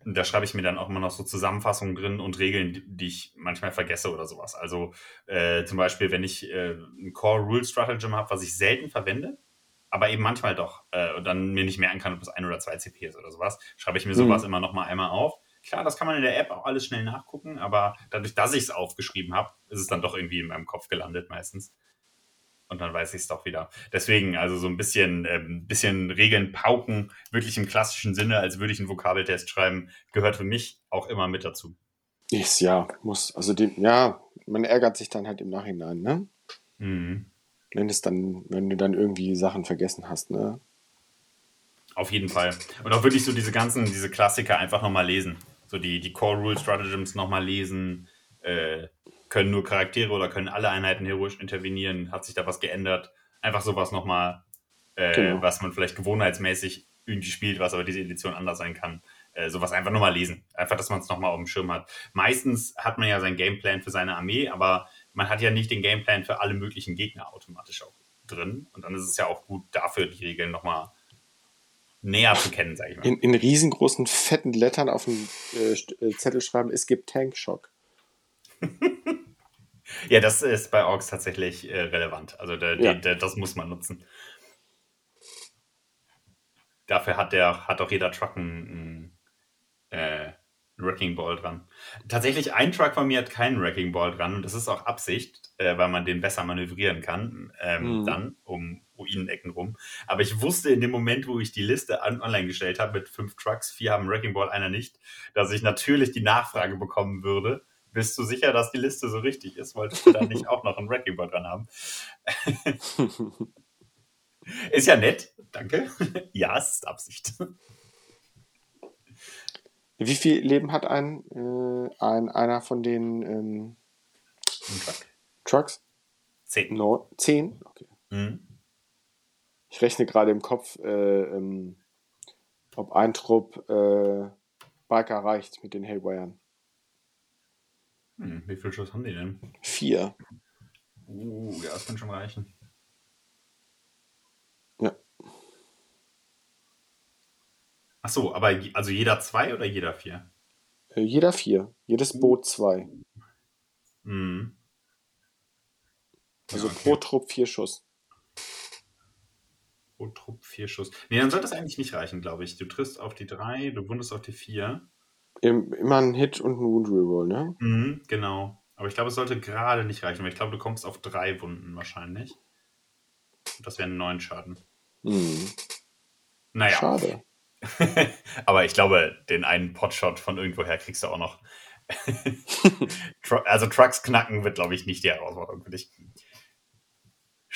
Da schreibe ich mir dann auch immer noch so Zusammenfassungen drin und Regeln, die, die ich manchmal vergesse oder sowas. Also äh, zum Beispiel, wenn ich äh, ein Core Rule Stratagem habe, was ich selten verwende, aber eben manchmal doch äh, und dann mir nicht merken kann, ob es ein oder zwei CP ist oder sowas, schreibe ich mir sowas mhm. immer noch mal einmal auf. Klar, das kann man in der App auch alles schnell nachgucken, aber dadurch, dass ich es aufgeschrieben habe, ist es dann doch irgendwie in meinem Kopf gelandet meistens. Und dann weiß ich es doch wieder. Deswegen, also so ein bisschen, äh, bisschen Regeln pauken, wirklich im klassischen Sinne, als würde ich einen Vokabeltest schreiben, gehört für mich auch immer mit dazu. Ist ja, muss, also die, ja, man ärgert sich dann halt im Nachhinein, ne? Mhm. Wenn es dann, wenn du dann irgendwie Sachen vergessen hast, ne? Auf jeden Fall. Und auch wirklich so diese ganzen, diese Klassiker einfach nochmal lesen. So die, die Core Rule Stratagems nochmal lesen. Äh, können nur Charaktere oder können alle Einheiten heroisch intervenieren? Hat sich da was geändert? Einfach sowas nochmal, äh, genau. was man vielleicht gewohnheitsmäßig irgendwie spielt, was aber diese Edition anders sein kann. Äh, sowas einfach nochmal lesen. Einfach, dass man es nochmal auf dem Schirm hat. Meistens hat man ja sein Gameplan für seine Armee, aber man hat ja nicht den Gameplan für alle möglichen Gegner automatisch auch drin. Und dann ist es ja auch gut, dafür die Regeln nochmal näher zu kennen, sage ich mal. In, in, riesengroßen, fetten Lettern auf dem äh, äh Zettel schreiben, es gibt Tankshock. ja, das ist bei Orks tatsächlich äh, relevant. Also der, ja. der, das muss man nutzen. Dafür hat der, hat auch jeder Truck ein, ein äh, Wrecking Ball dran. Tatsächlich, ein Truck von mir hat keinen Wrecking Ball dran und das ist auch Absicht, äh, weil man den besser manövrieren kann, ähm, mhm. dann um Ruinenecken rum. Aber ich wusste in dem Moment, wo ich die Liste an, online gestellt habe mit fünf Trucks, vier haben Wrecking Ball, einer nicht, dass ich natürlich die Nachfrage bekommen würde. Bist du sicher, dass die Liste so richtig ist? Wolltest du da nicht auch noch einen Ball dran haben? ist ja nett, danke. ja, es ist Absicht. Wie viel Leben hat ein, äh, ein einer von den ähm, Truck. Trucks? Zehn. No, zehn? Okay. Mhm. Ich rechne gerade im Kopf, äh, ähm, ob ein Trupp äh, Biker reicht mit den Haywayern. Hm, wie viel Schuss haben die denn? Vier. Uh, ja, das kann schon reichen. Ja. Achso, aber also jeder zwei oder jeder vier? Äh, jeder vier. Jedes uh. Boot zwei. Mhm. Also ja, okay. pro Trupp vier Schuss. Pro Trupp vier Schuss. Nee, dann sollte das eigentlich nicht reichen, glaube ich. Du triffst auf die drei, du wundest auf die vier. Im, immer ein Hit und ein Wound Reroll, ne? Mhm, genau. Aber ich glaube, es sollte gerade nicht reichen, weil ich glaube, du kommst auf drei Wunden wahrscheinlich. Und das wären neun Schaden. Hm. Naja. Schade. Aber ich glaube, den einen Potshot von irgendwoher kriegst du auch noch. Also Trucks knacken wird, glaube ich, nicht die Herausforderung für dich.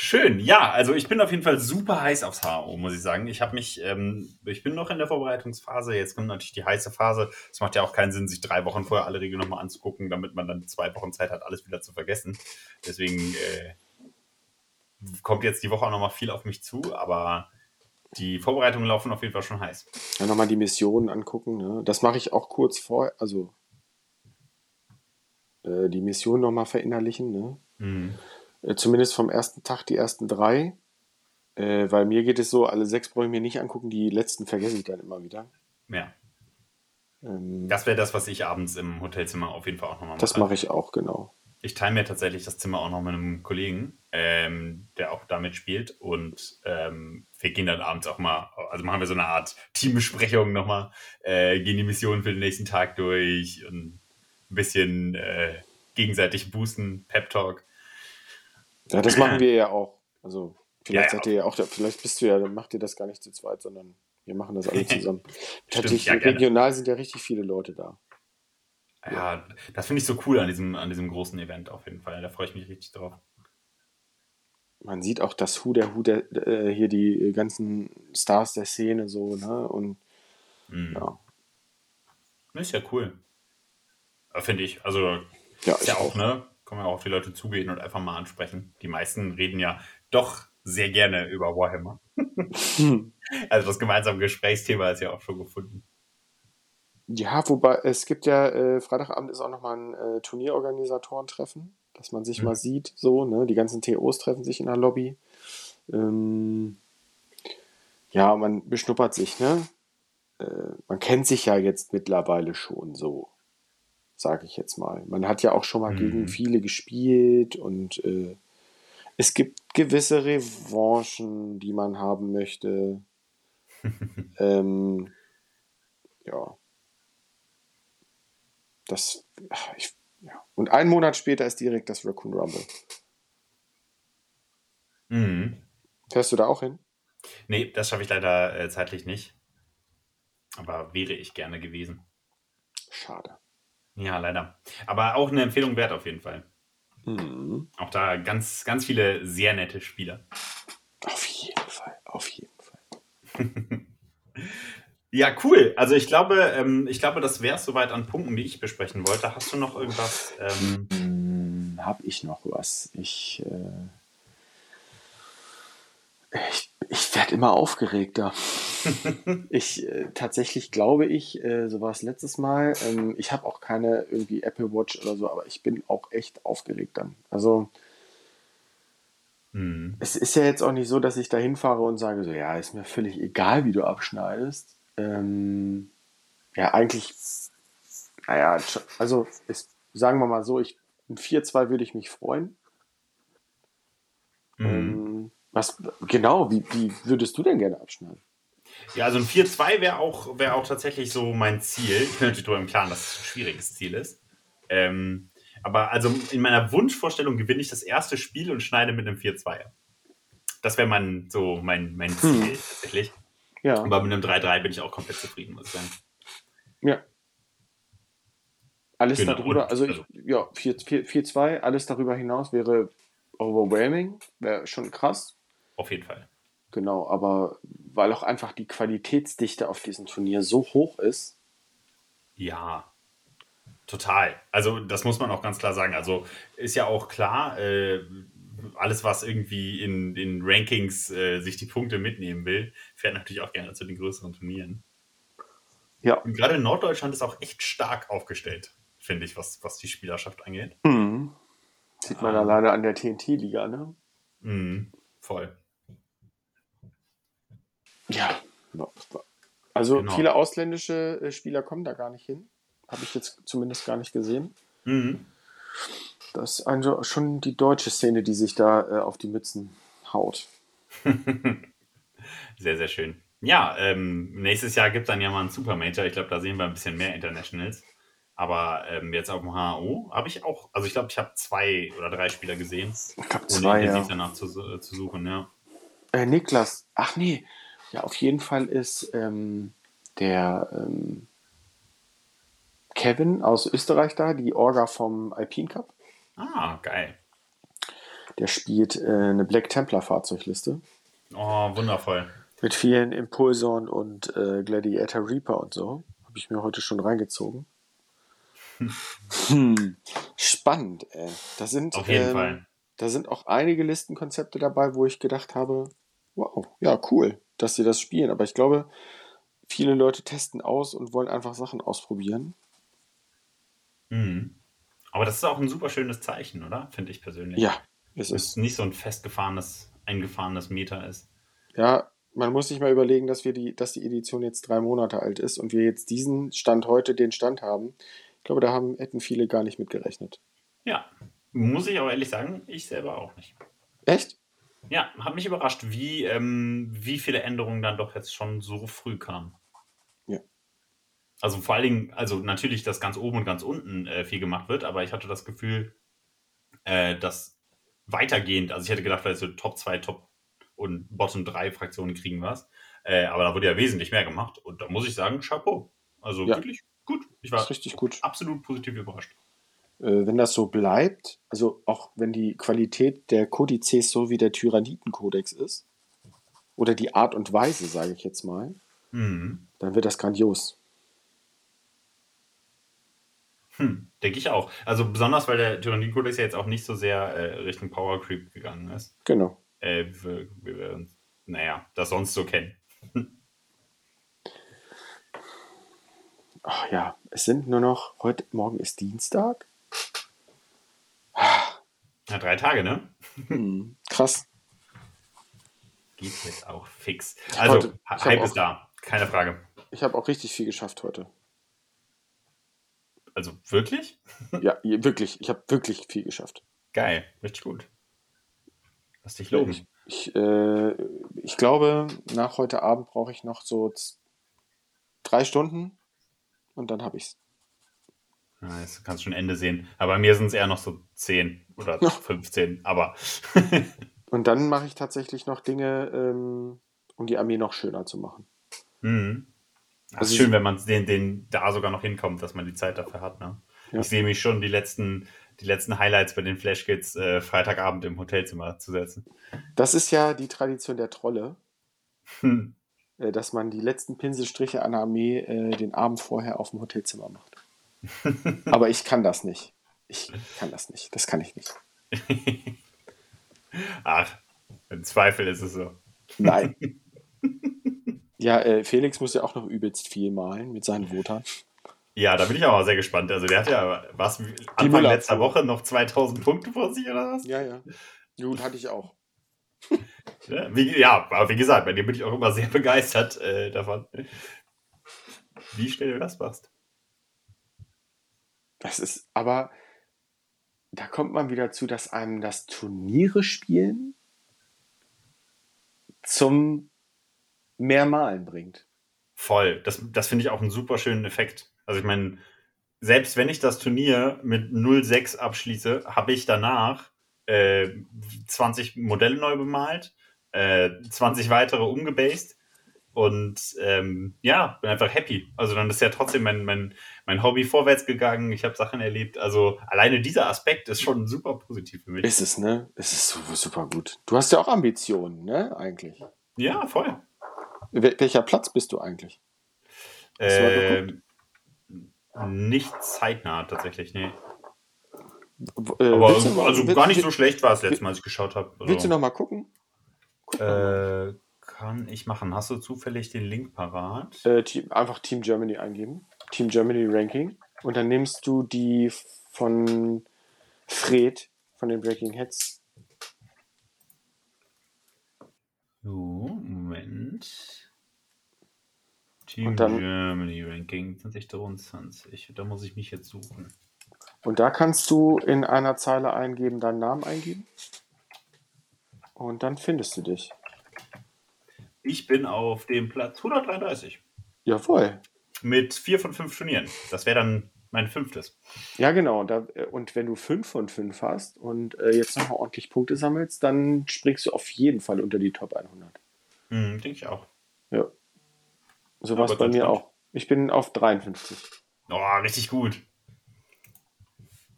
Schön, ja, also ich bin auf jeden Fall super heiß aufs HO, muss ich sagen. Ich habe mich, ähm, ich bin noch in der Vorbereitungsphase. Jetzt kommt natürlich die heiße Phase. Es macht ja auch keinen Sinn, sich drei Wochen vorher alle Regeln nochmal anzugucken, damit man dann zwei Wochen Zeit hat, alles wieder zu vergessen. Deswegen äh, kommt jetzt die Woche auch nochmal viel auf mich zu, aber die Vorbereitungen laufen auf jeden Fall schon heiß. Ja, nochmal die Missionen angucken, ne? Das mache ich auch kurz vor, also äh, die Mission nochmal verinnerlichen, ne? Mhm. Äh, zumindest vom ersten Tag die ersten drei. Äh, weil mir geht es so, alle sechs brauche ich mir nicht angucken, die letzten vergesse ich dann immer wieder. Ja, Ähm, das wäre das, was ich abends im Hotelzimmer auf jeden Fall auch nochmal das mache ich auch, genau. Ich teile mir tatsächlich das Zimmer auch noch mit einem Kollegen, ähm, der auch damit spielt. Und ähm, wir gehen dann abends auch mal, also machen wir so eine Art Teambesprechung nochmal, äh, gehen die Missionen für den nächsten Tag durch und ein bisschen äh, gegenseitig boosten, Pep Talk. Ja, das machen wir ja auch. Also, vielleicht Ja, ja. ja auch, da, vielleicht bist du ja, dann macht ihr das gar nicht zu zweit, sondern wir machen das alle zusammen. Tatsächlich, ja, gerne. regional sind ja richtig viele Leute da. Ja, das finde ich so cool an diesem, an diesem großen Event auf jeden Fall. Da freue ich mich richtig drauf. Man sieht auch das Hu der Hu der, äh, hier die ganzen Stars der Szene so, ne? Und Mhm. ja, Ist ja cool. Finde ich. Also ja, Ist ja ich auch, ne? Kann man auch auf die Leute zugehen und einfach mal ansprechen. Die meisten reden ja doch sehr gerne über Warhammer. Also das gemeinsame Gesprächsthema ist ja auch schon gefunden. Ja, wobei es gibt ja, äh, Freitagabend ist auch nochmal ein äh, Turnierorganisatoren-Treffen, dass man sich Mhm. mal sieht, so, ne? Die ganzen TOs treffen sich in der Lobby. Ähm, ja, man beschnuppert sich, ne? Äh, man kennt sich ja jetzt mittlerweile schon so, sage ich jetzt mal. Man hat ja auch schon mal Mhm. gegen viele gespielt und äh, es gibt gewisse Revanchen, die man haben möchte. ähm, ja. Das, ich, ja. Und einen Monat später ist direkt das Raccoon Rumble. Mhm. Fährst du da auch hin? Nee, das schaffe ich leider äh, zeitlich nicht. Aber wäre ich gerne gewesen. Schade. Ja, leider. Aber auch eine Empfehlung wert auf jeden Fall. Mhm. Auch da ganz, ganz viele sehr nette Spieler. Auf jeden Fall, auf jeden Fall. Ja, cool. Also ich glaube, ähm, ich glaube, das wäre es soweit an Punkten, die ich besprechen wollte. Hast du noch irgendwas? Ähm, Hm, hab ich noch was? Ich, äh, ich, ich werde immer aufgeregter. ich äh, tatsächlich glaube ich, äh, so war es letztes Mal. Ähm, ich habe auch keine irgendwie Apple Watch oder so, aber ich bin auch echt aufgeregt dann. Also hm. es ist ja jetzt auch nicht so, dass ich da hinfahre und sage so, ja, ist mir völlig egal, wie du abschneidest. Ähm, ja, eigentlich, naja, also ist, sagen wir mal so, ich, ein 4-2 würde ich mich freuen. Mhm. Ähm, was, genau, wie, wie würdest du denn gerne abschneiden? Ja, also ein 4-2 wäre auch, wär auch tatsächlich so mein Ziel. Ich bin natürlich darüber im Klaren, dass es ein schwieriges Ziel ist. Ähm, aber also in meiner Wunschvorstellung gewinne ich das erste Spiel und schneide mit einem 4-2. Das wäre mein, so mein, mein Ziel Hm. tatsächlich. Ja, Aber mit einem 3-3 bin ich auch komplett zufrieden, muss ich sagen. ja. Alles Genau, darüber, also ich, ja, 4-2, alles darüber hinaus wäre overwhelming, wäre schon krass. Auf jeden Fall. Genau, aber weil auch einfach die Qualitätsdichte auf diesem Turnier so hoch ist. Ja, total. Also das muss man auch ganz klar sagen. Also ist ja auch klar, äh, alles, was irgendwie in den Rankings äh, sich die Punkte mitnehmen will, fährt natürlich auch gerne zu den größeren Turnieren. Ja. Und gerade in Norddeutschland ist auch echt stark aufgestellt, finde ich, was, was die Spielerschaft angeht. Mhm. Sieht man Ah. alleine an der TNT-Liga, ne? Mhm, voll. Ja. Also Genau. viele ausländische äh, Spieler kommen da gar nicht hin. Habe ich jetzt zumindest gar nicht gesehen. Mhm. Das ist also schon die deutsche Szene, die sich da äh, auf die Mützen haut. Sehr, sehr schön. Ja, ähm, nächstes Jahr gibt es dann ja mal einen Super Major. Ich glaube, da sehen wir ein bisschen mehr Internationals. Aber ähm, jetzt auf dem HO habe ich auch, also ich glaube, ich habe zwei oder drei Spieler gesehen, Ich glaube ohne zwei, intensiv ja. danach zu, äh, zu suchen, ja. Äh, Niklas, ach nee, ja, auf jeden Fall ist ähm, der ähm, Kevin aus Österreich da, die Orga vom Alpine Cup. Ah, geil. Der spielt äh, eine Black Templar Fahrzeugliste Oh, wundervoll. mit vielen Impulsoren und äh, Gladiator Reaper und so. Habe ich mir heute schon reingezogen. Hm. Spannend, ey. Da sind, Auf jeden ähm, Fall. Da sind auch einige Listenkonzepte dabei, wo ich gedacht habe, wow, ja, cool, dass sie das spielen. Aber ich glaube, viele Leute testen aus und wollen einfach Sachen ausprobieren. Mhm. Aber das ist auch ein super schönes Zeichen, oder? Finde ich persönlich. Ja, es Dass es ist. nicht so ein festgefahrenes, eingefahrenes Meter ist. Ja, man muss sich mal überlegen, dass wir die, dass die Edition jetzt drei Monate alt ist und wir jetzt diesen Stand heute den Stand haben. Ich glaube, da haben, hätten viele gar nicht mitgerechnet. Ja, muss ich auch ehrlich sagen, ich selber auch nicht. Echt? Ja, hat mich überrascht, wie, ähm, wie viele Änderungen dann doch jetzt schon so früh kamen. Ja. Also vor allen Dingen, also natürlich, dass ganz oben und ganz unten äh, viel gemacht wird, aber ich hatte das Gefühl, äh, dass weitergehend, also ich hätte gedacht, vielleicht so Top 2, Top und Bottom 3 Fraktionen kriegen was. Äh, aber da wurde ja wesentlich mehr gemacht. Und da muss ich sagen, Chapeau. Also Ja. wirklich gut. Ich war richtig gut. absolut positiv überrascht. Äh, wenn das so bleibt, also auch wenn die Qualität der Kodizes so wie der Tyrannitenkodex ist, oder die Art und Weise, sage ich jetzt mal, Mhm. dann wird das grandios. Hm, denke ich auch. Also besonders, weil der Tyrannie-Kodex ja jetzt auch nicht so sehr äh, Richtung Power Creep gegangen ist. Genau. Äh, wie, wie wir uns, naja, das sonst so kennen. Ach ja, es sind nur noch, heute, morgen ist Dienstag. Ja, drei Tage, ne? Hm, krass. Geht jetzt auch fix. Also, Heute- ich Hype auch- ist da. Keine Frage. Ich habe auch richtig viel geschafft heute. Also wirklich? Ja, wirklich. Ich habe wirklich viel geschafft. Geil. Richtig gut. Lass dich loben. Ich, ich, äh, ich glaube, nach heute Abend brauche ich noch so drei Stunden und dann habe ich's. Ja, jetzt kannst schon Ende sehen. Aber bei mir sind es eher noch so 10 oder 15. Aber Und dann mache ich tatsächlich noch Dinge, ähm, um die Armee noch schöner zu machen. Mhm. Das Also ist schön, wenn man den, den da sogar noch hinkommt, dass man die Zeit dafür hat. Ne? Ja. Ich sehe mich schon die letzten, die letzten Highlights bei den Flashkids äh, Freitagabend im Hotelzimmer zu setzen. Das ist ja die Tradition der Trolle, Hm. äh, dass man die letzten Pinselstriche einer Armee äh, den Abend vorher auf dem Hotelzimmer macht. Aber ich kann das nicht. Ich kann das nicht. Das kann ich nicht. Ach, im Zweifel ist es so. Nein. Ja, äh, Felix muss ja auch noch übelst viel malen mit seinen Votern. Ja, da bin ich aber sehr gespannt. Also der hat ja was Anfang letzter Woche noch 2000 Punkte vor sich oder was? Ja, ja. Gut, hatte ich auch. Ja, wie, ja, aber wie gesagt, bei dir bin ich auch immer sehr begeistert äh, davon, wie schnell du das machst. Das ist, aber da kommt man wieder zu, dass einem das Turniere spielen zum Mehrmalen bringt. Voll. Das, das finde ich auch einen super schönen Effekt. Also ich meine, selbst wenn ich das Turnier mit 0,6 abschließe, habe ich danach äh, 20 Modelle neu bemalt, äh, 20 weitere umgebased und ähm, ja, bin einfach happy. Also dann ist ja trotzdem mein, mein, mein Hobby vorwärts gegangen, ich habe Sachen erlebt. Also alleine dieser Aspekt ist schon super positiv für mich. Ist es, ne? Es ist super, super gut. Du hast ja auch Ambitionen, ne? Eigentlich. Ja, voll. Wel welcher Platz bist du eigentlich? Äh, nicht zeitnah tatsächlich, nee. W- äh, Aber willst mal- also will- gar nicht so schlecht war es letztes Mal, als ich geschaut habe. Also, Willst du noch mal gucken? Äh, kann ich machen. Hast du zufällig den Link parat? Äh, Team, einfach Team Germany eingeben. Team Germany Ranking. Und dann nimmst du die von Fred von den Breaking Heads. So, Moment. Team dann- Germany Ranking 2023. Da muss ich mich jetzt suchen. Und da kannst du in einer Zeile eingeben, deinen Namen eingeben. Und dann findest du dich. Ich bin auf dem Platz 133 Jawohl. mit vier von fünf Turnieren. Das wäre dann mein fünftes. Ja, genau. Und, da, und wenn du 5 von 5 hast und äh, jetzt nochmal ordentlich Punkte sammelst, dann springst du auf jeden Fall unter die Top 100. Hm, Denke ich auch. Ja. So Ja, war es bei mir Dank. auch. Ich bin auf 53. Oh, richtig gut.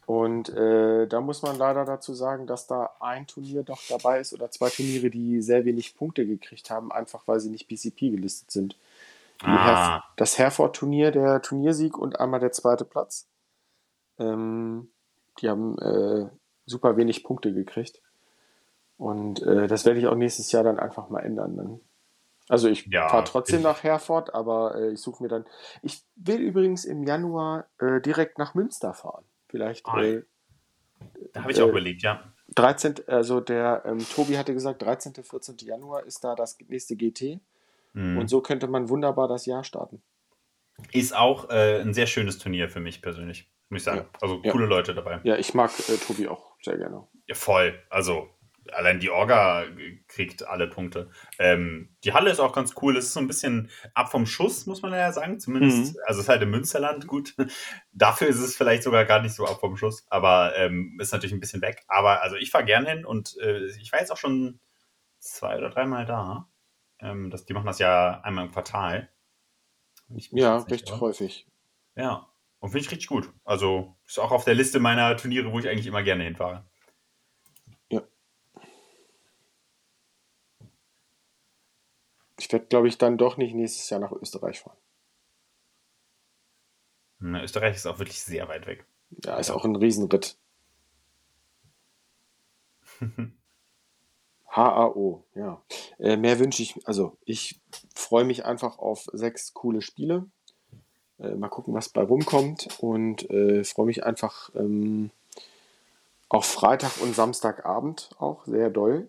Und äh, da muss man leider dazu sagen, dass da ein Turnier doch dabei ist oder zwei Turniere, die sehr wenig Punkte gekriegt haben, einfach weil sie nicht BCP gelistet sind. Ah. Herf- das Herford-Turnier, der Turniersieg und einmal der zweite Platz. Ähm, die haben äh, super wenig Punkte gekriegt. Und äh, das werde ich auch nächstes Jahr dann einfach mal ändern. Dann. Also ich Ja, fahre trotzdem ich- nach Herford, aber äh, ich suche mir dann. Ich will übrigens im Januar äh, direkt nach Münster fahren. Vielleicht Ah, äh, Da habe ich auch Äh, überlegt, ja. 13. Also der ähm, Tobi hatte gesagt, 13. 14. Januar ist da das nächste GT. Hm. Und so könnte man wunderbar das Jahr starten. Ist auch äh, ein sehr schönes Turnier für mich persönlich, muss ich sagen. Ja. Also Ja. coole Leute dabei. Ja, ich mag äh, Tobi auch sehr gerne. Ja, voll. Also allein die Orga kriegt alle Punkte. Ähm, die Halle ist auch ganz cool. Es ist so ein bisschen ab vom Schuss, muss man ja sagen. Zumindest, Mhm. also es ist halt im Münsterland, gut. Dafür ist es vielleicht sogar gar nicht so ab vom Schuss, aber ähm, ist natürlich ein bisschen weg. Aber also ich fahre gerne hin und äh, ich war jetzt auch schon zwei oder dreimal da. Ähm, das, die machen das ja einmal im Quartal. Ja, recht aber- häufig. Ja, und finde ich richtig gut. Also ist auch auf der Liste meiner Turniere, wo ich eigentlich immer gerne hinfahre. Ich werde, glaube ich, dann doch nicht nächstes Jahr nach Österreich fahren. Na, Österreich ist auch wirklich sehr weit weg. Ja, ist auch ein Riesenritt. HAO, ja. Äh, mehr wünsche ich, also ich freue mich einfach auf sechs coole Spiele. Äh, mal gucken, was bei rumkommt und äh, freue mich einfach ähm, auf Freitag und Samstagabend auch sehr doll.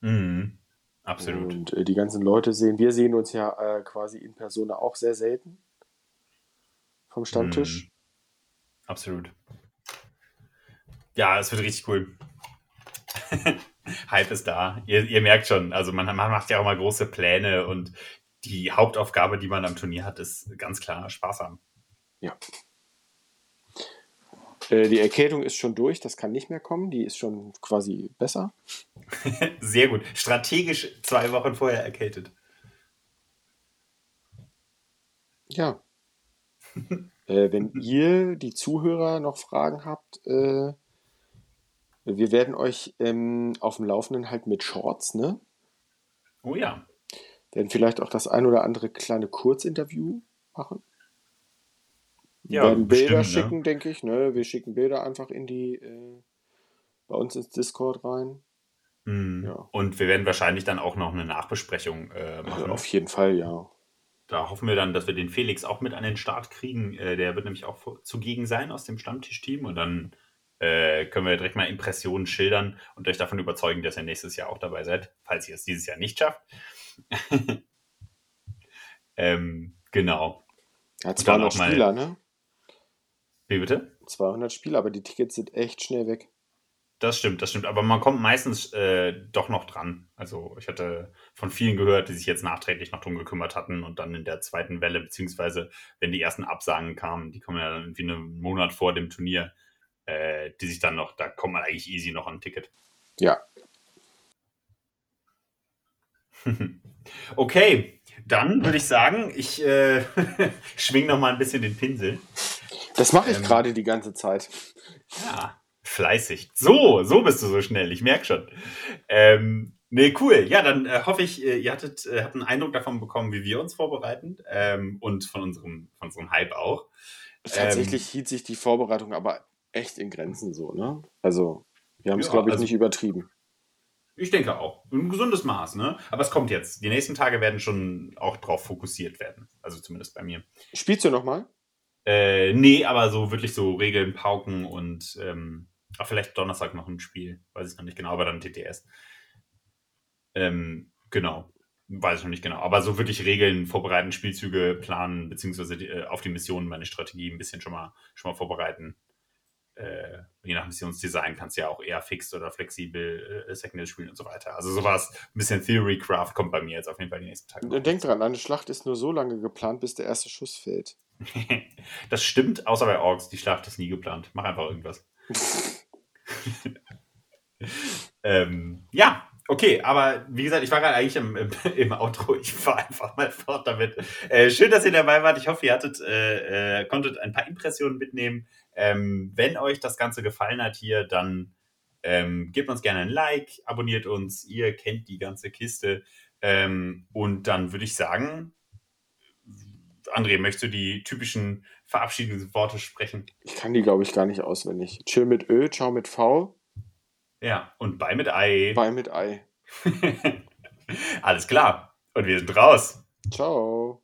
Mhm. Absolut. Und äh, die ganzen Leute sehen, wir sehen uns ja äh, quasi in Persona auch sehr selten vom Stammtisch. Mhm. Absolut. Ja, es wird richtig cool. Hype ist da. Ihr, ihr merkt schon, also man, man macht ja auch mal große Pläne und die Hauptaufgabe, die man am Turnier hat, ist ganz klar Spaß haben. Äh, die Erkältung ist schon durch, das kann nicht mehr kommen, die ist schon quasi besser. Sehr gut. Strategisch zwei Wochen vorher erkältet. Ja. äh, wenn ihr, die Zuhörer, noch Fragen habt, äh, wir werden euch ähm, auf dem Laufenden halt mit Shorts, ne? Oh ja. Werden vielleicht auch das ein oder andere kleine Kurzinterview machen. Ja, Wir werden Bilder bestimmt, ne? schicken, denke ich. Ne? Wir schicken Bilder einfach in die, äh, bei uns ins Discord rein. Mhm. Ja. Und wir werden wahrscheinlich dann auch noch eine Nachbesprechung äh, machen. Also auf jeden Fall, ja. Da hoffen wir dann, dass wir den Felix auch mit an den Start kriegen. Äh, der wird nämlich auch zugegen sein aus dem Stammtischteam. Und dann äh, können wir direkt mal Impressionen schildern und euch davon überzeugen, dass ihr nächstes Jahr auch dabei seid, falls ihr es dieses Jahr nicht schafft. ähm, genau. Ja, dann 200 auch mal- Spieler, ne? Wie bitte? 200 Spieler, aber die Tickets sind echt schnell weg. Das stimmt, das stimmt. Aber man kommt meistens äh, doch noch dran. Also ich hatte von vielen gehört, die sich jetzt nachträglich noch drum gekümmert hatten und dann in der zweiten Welle, beziehungsweise wenn die ersten Absagen kamen, die kommen ja dann irgendwie einen Monat vor dem Turnier, äh, die sich dann noch, da kommt man eigentlich easy noch an ein Ticket. Ja, Okay, dann würde ich sagen, ich äh, schwing noch mal ein bisschen den Pinsel. Das mache ich Ähm, gerade die ganze Zeit. Ja, fleißig. So, so bist du so schnell, ich merke schon. Ähm, nee, cool. Ja, dann äh, hoffe ich, äh, ihr hattet, äh, habt einen Eindruck davon bekommen, wie wir uns vorbereiten ähm, und von unserem, von unserem Hype auch. Tatsächlich hielt sich die Vorbereitung aber echt in Grenzen so, ne? Also, wir haben es, Ja, glaube ich, also- nicht übertrieben. Ich denke auch. Ein gesundes Maß, ne? Aber es kommt jetzt. Die nächsten Tage werden schon auch drauf fokussiert werden. Also zumindest bei mir. Spielst du nochmal? Äh, nee, aber so wirklich so Regeln, Pauken und ähm, ach, vielleicht Donnerstag noch ein Spiel. Weiß ich noch nicht genau, aber dann TTS. Ähm, genau. weiß ich noch nicht genau. Aber so wirklich Regeln vorbereiten, Spielzüge planen, beziehungsweise äh, auf die Mission meine Strategie ein bisschen schon mal, schon mal vorbereiten. Äh, je nach Missionsdesign kannst du ja auch eher fixed oder flexibel äh, Secondary spielen und so weiter. Also sowas, ein bisschen Theory Craft kommt bei mir jetzt auf jeden Fall die nächsten Tage. Denk dran, eine Schlacht ist nur so lange geplant, bis der erste Schuss fällt. das stimmt, außer bei Orks. Die Schlacht ist nie geplant. Mach einfach irgendwas. ähm, ja, Okay, aber wie gesagt, ich war gerade eigentlich im, im, im, Outro. Ich fahre einfach mal fort damit. Äh, schön, dass ihr dabei wart. Ich hoffe, ihr hattet, äh, äh, konntet ein paar Impressionen mitnehmen. Ähm, wenn euch das Ganze gefallen hat hier, dann ähm, gebt uns gerne ein Like, abonniert uns. Ihr kennt die ganze Kiste. Ähm, und dann würde ich sagen, André, möchtest du die typischen Verabschiedungsworte sprechen? Ich kann die, glaube ich, gar nicht auswendig. Chill mit Ö, ciao mit V. Ja, und bei mit Ei. Bei mit Ei. Alles klar. Und wir sind raus. Ciao.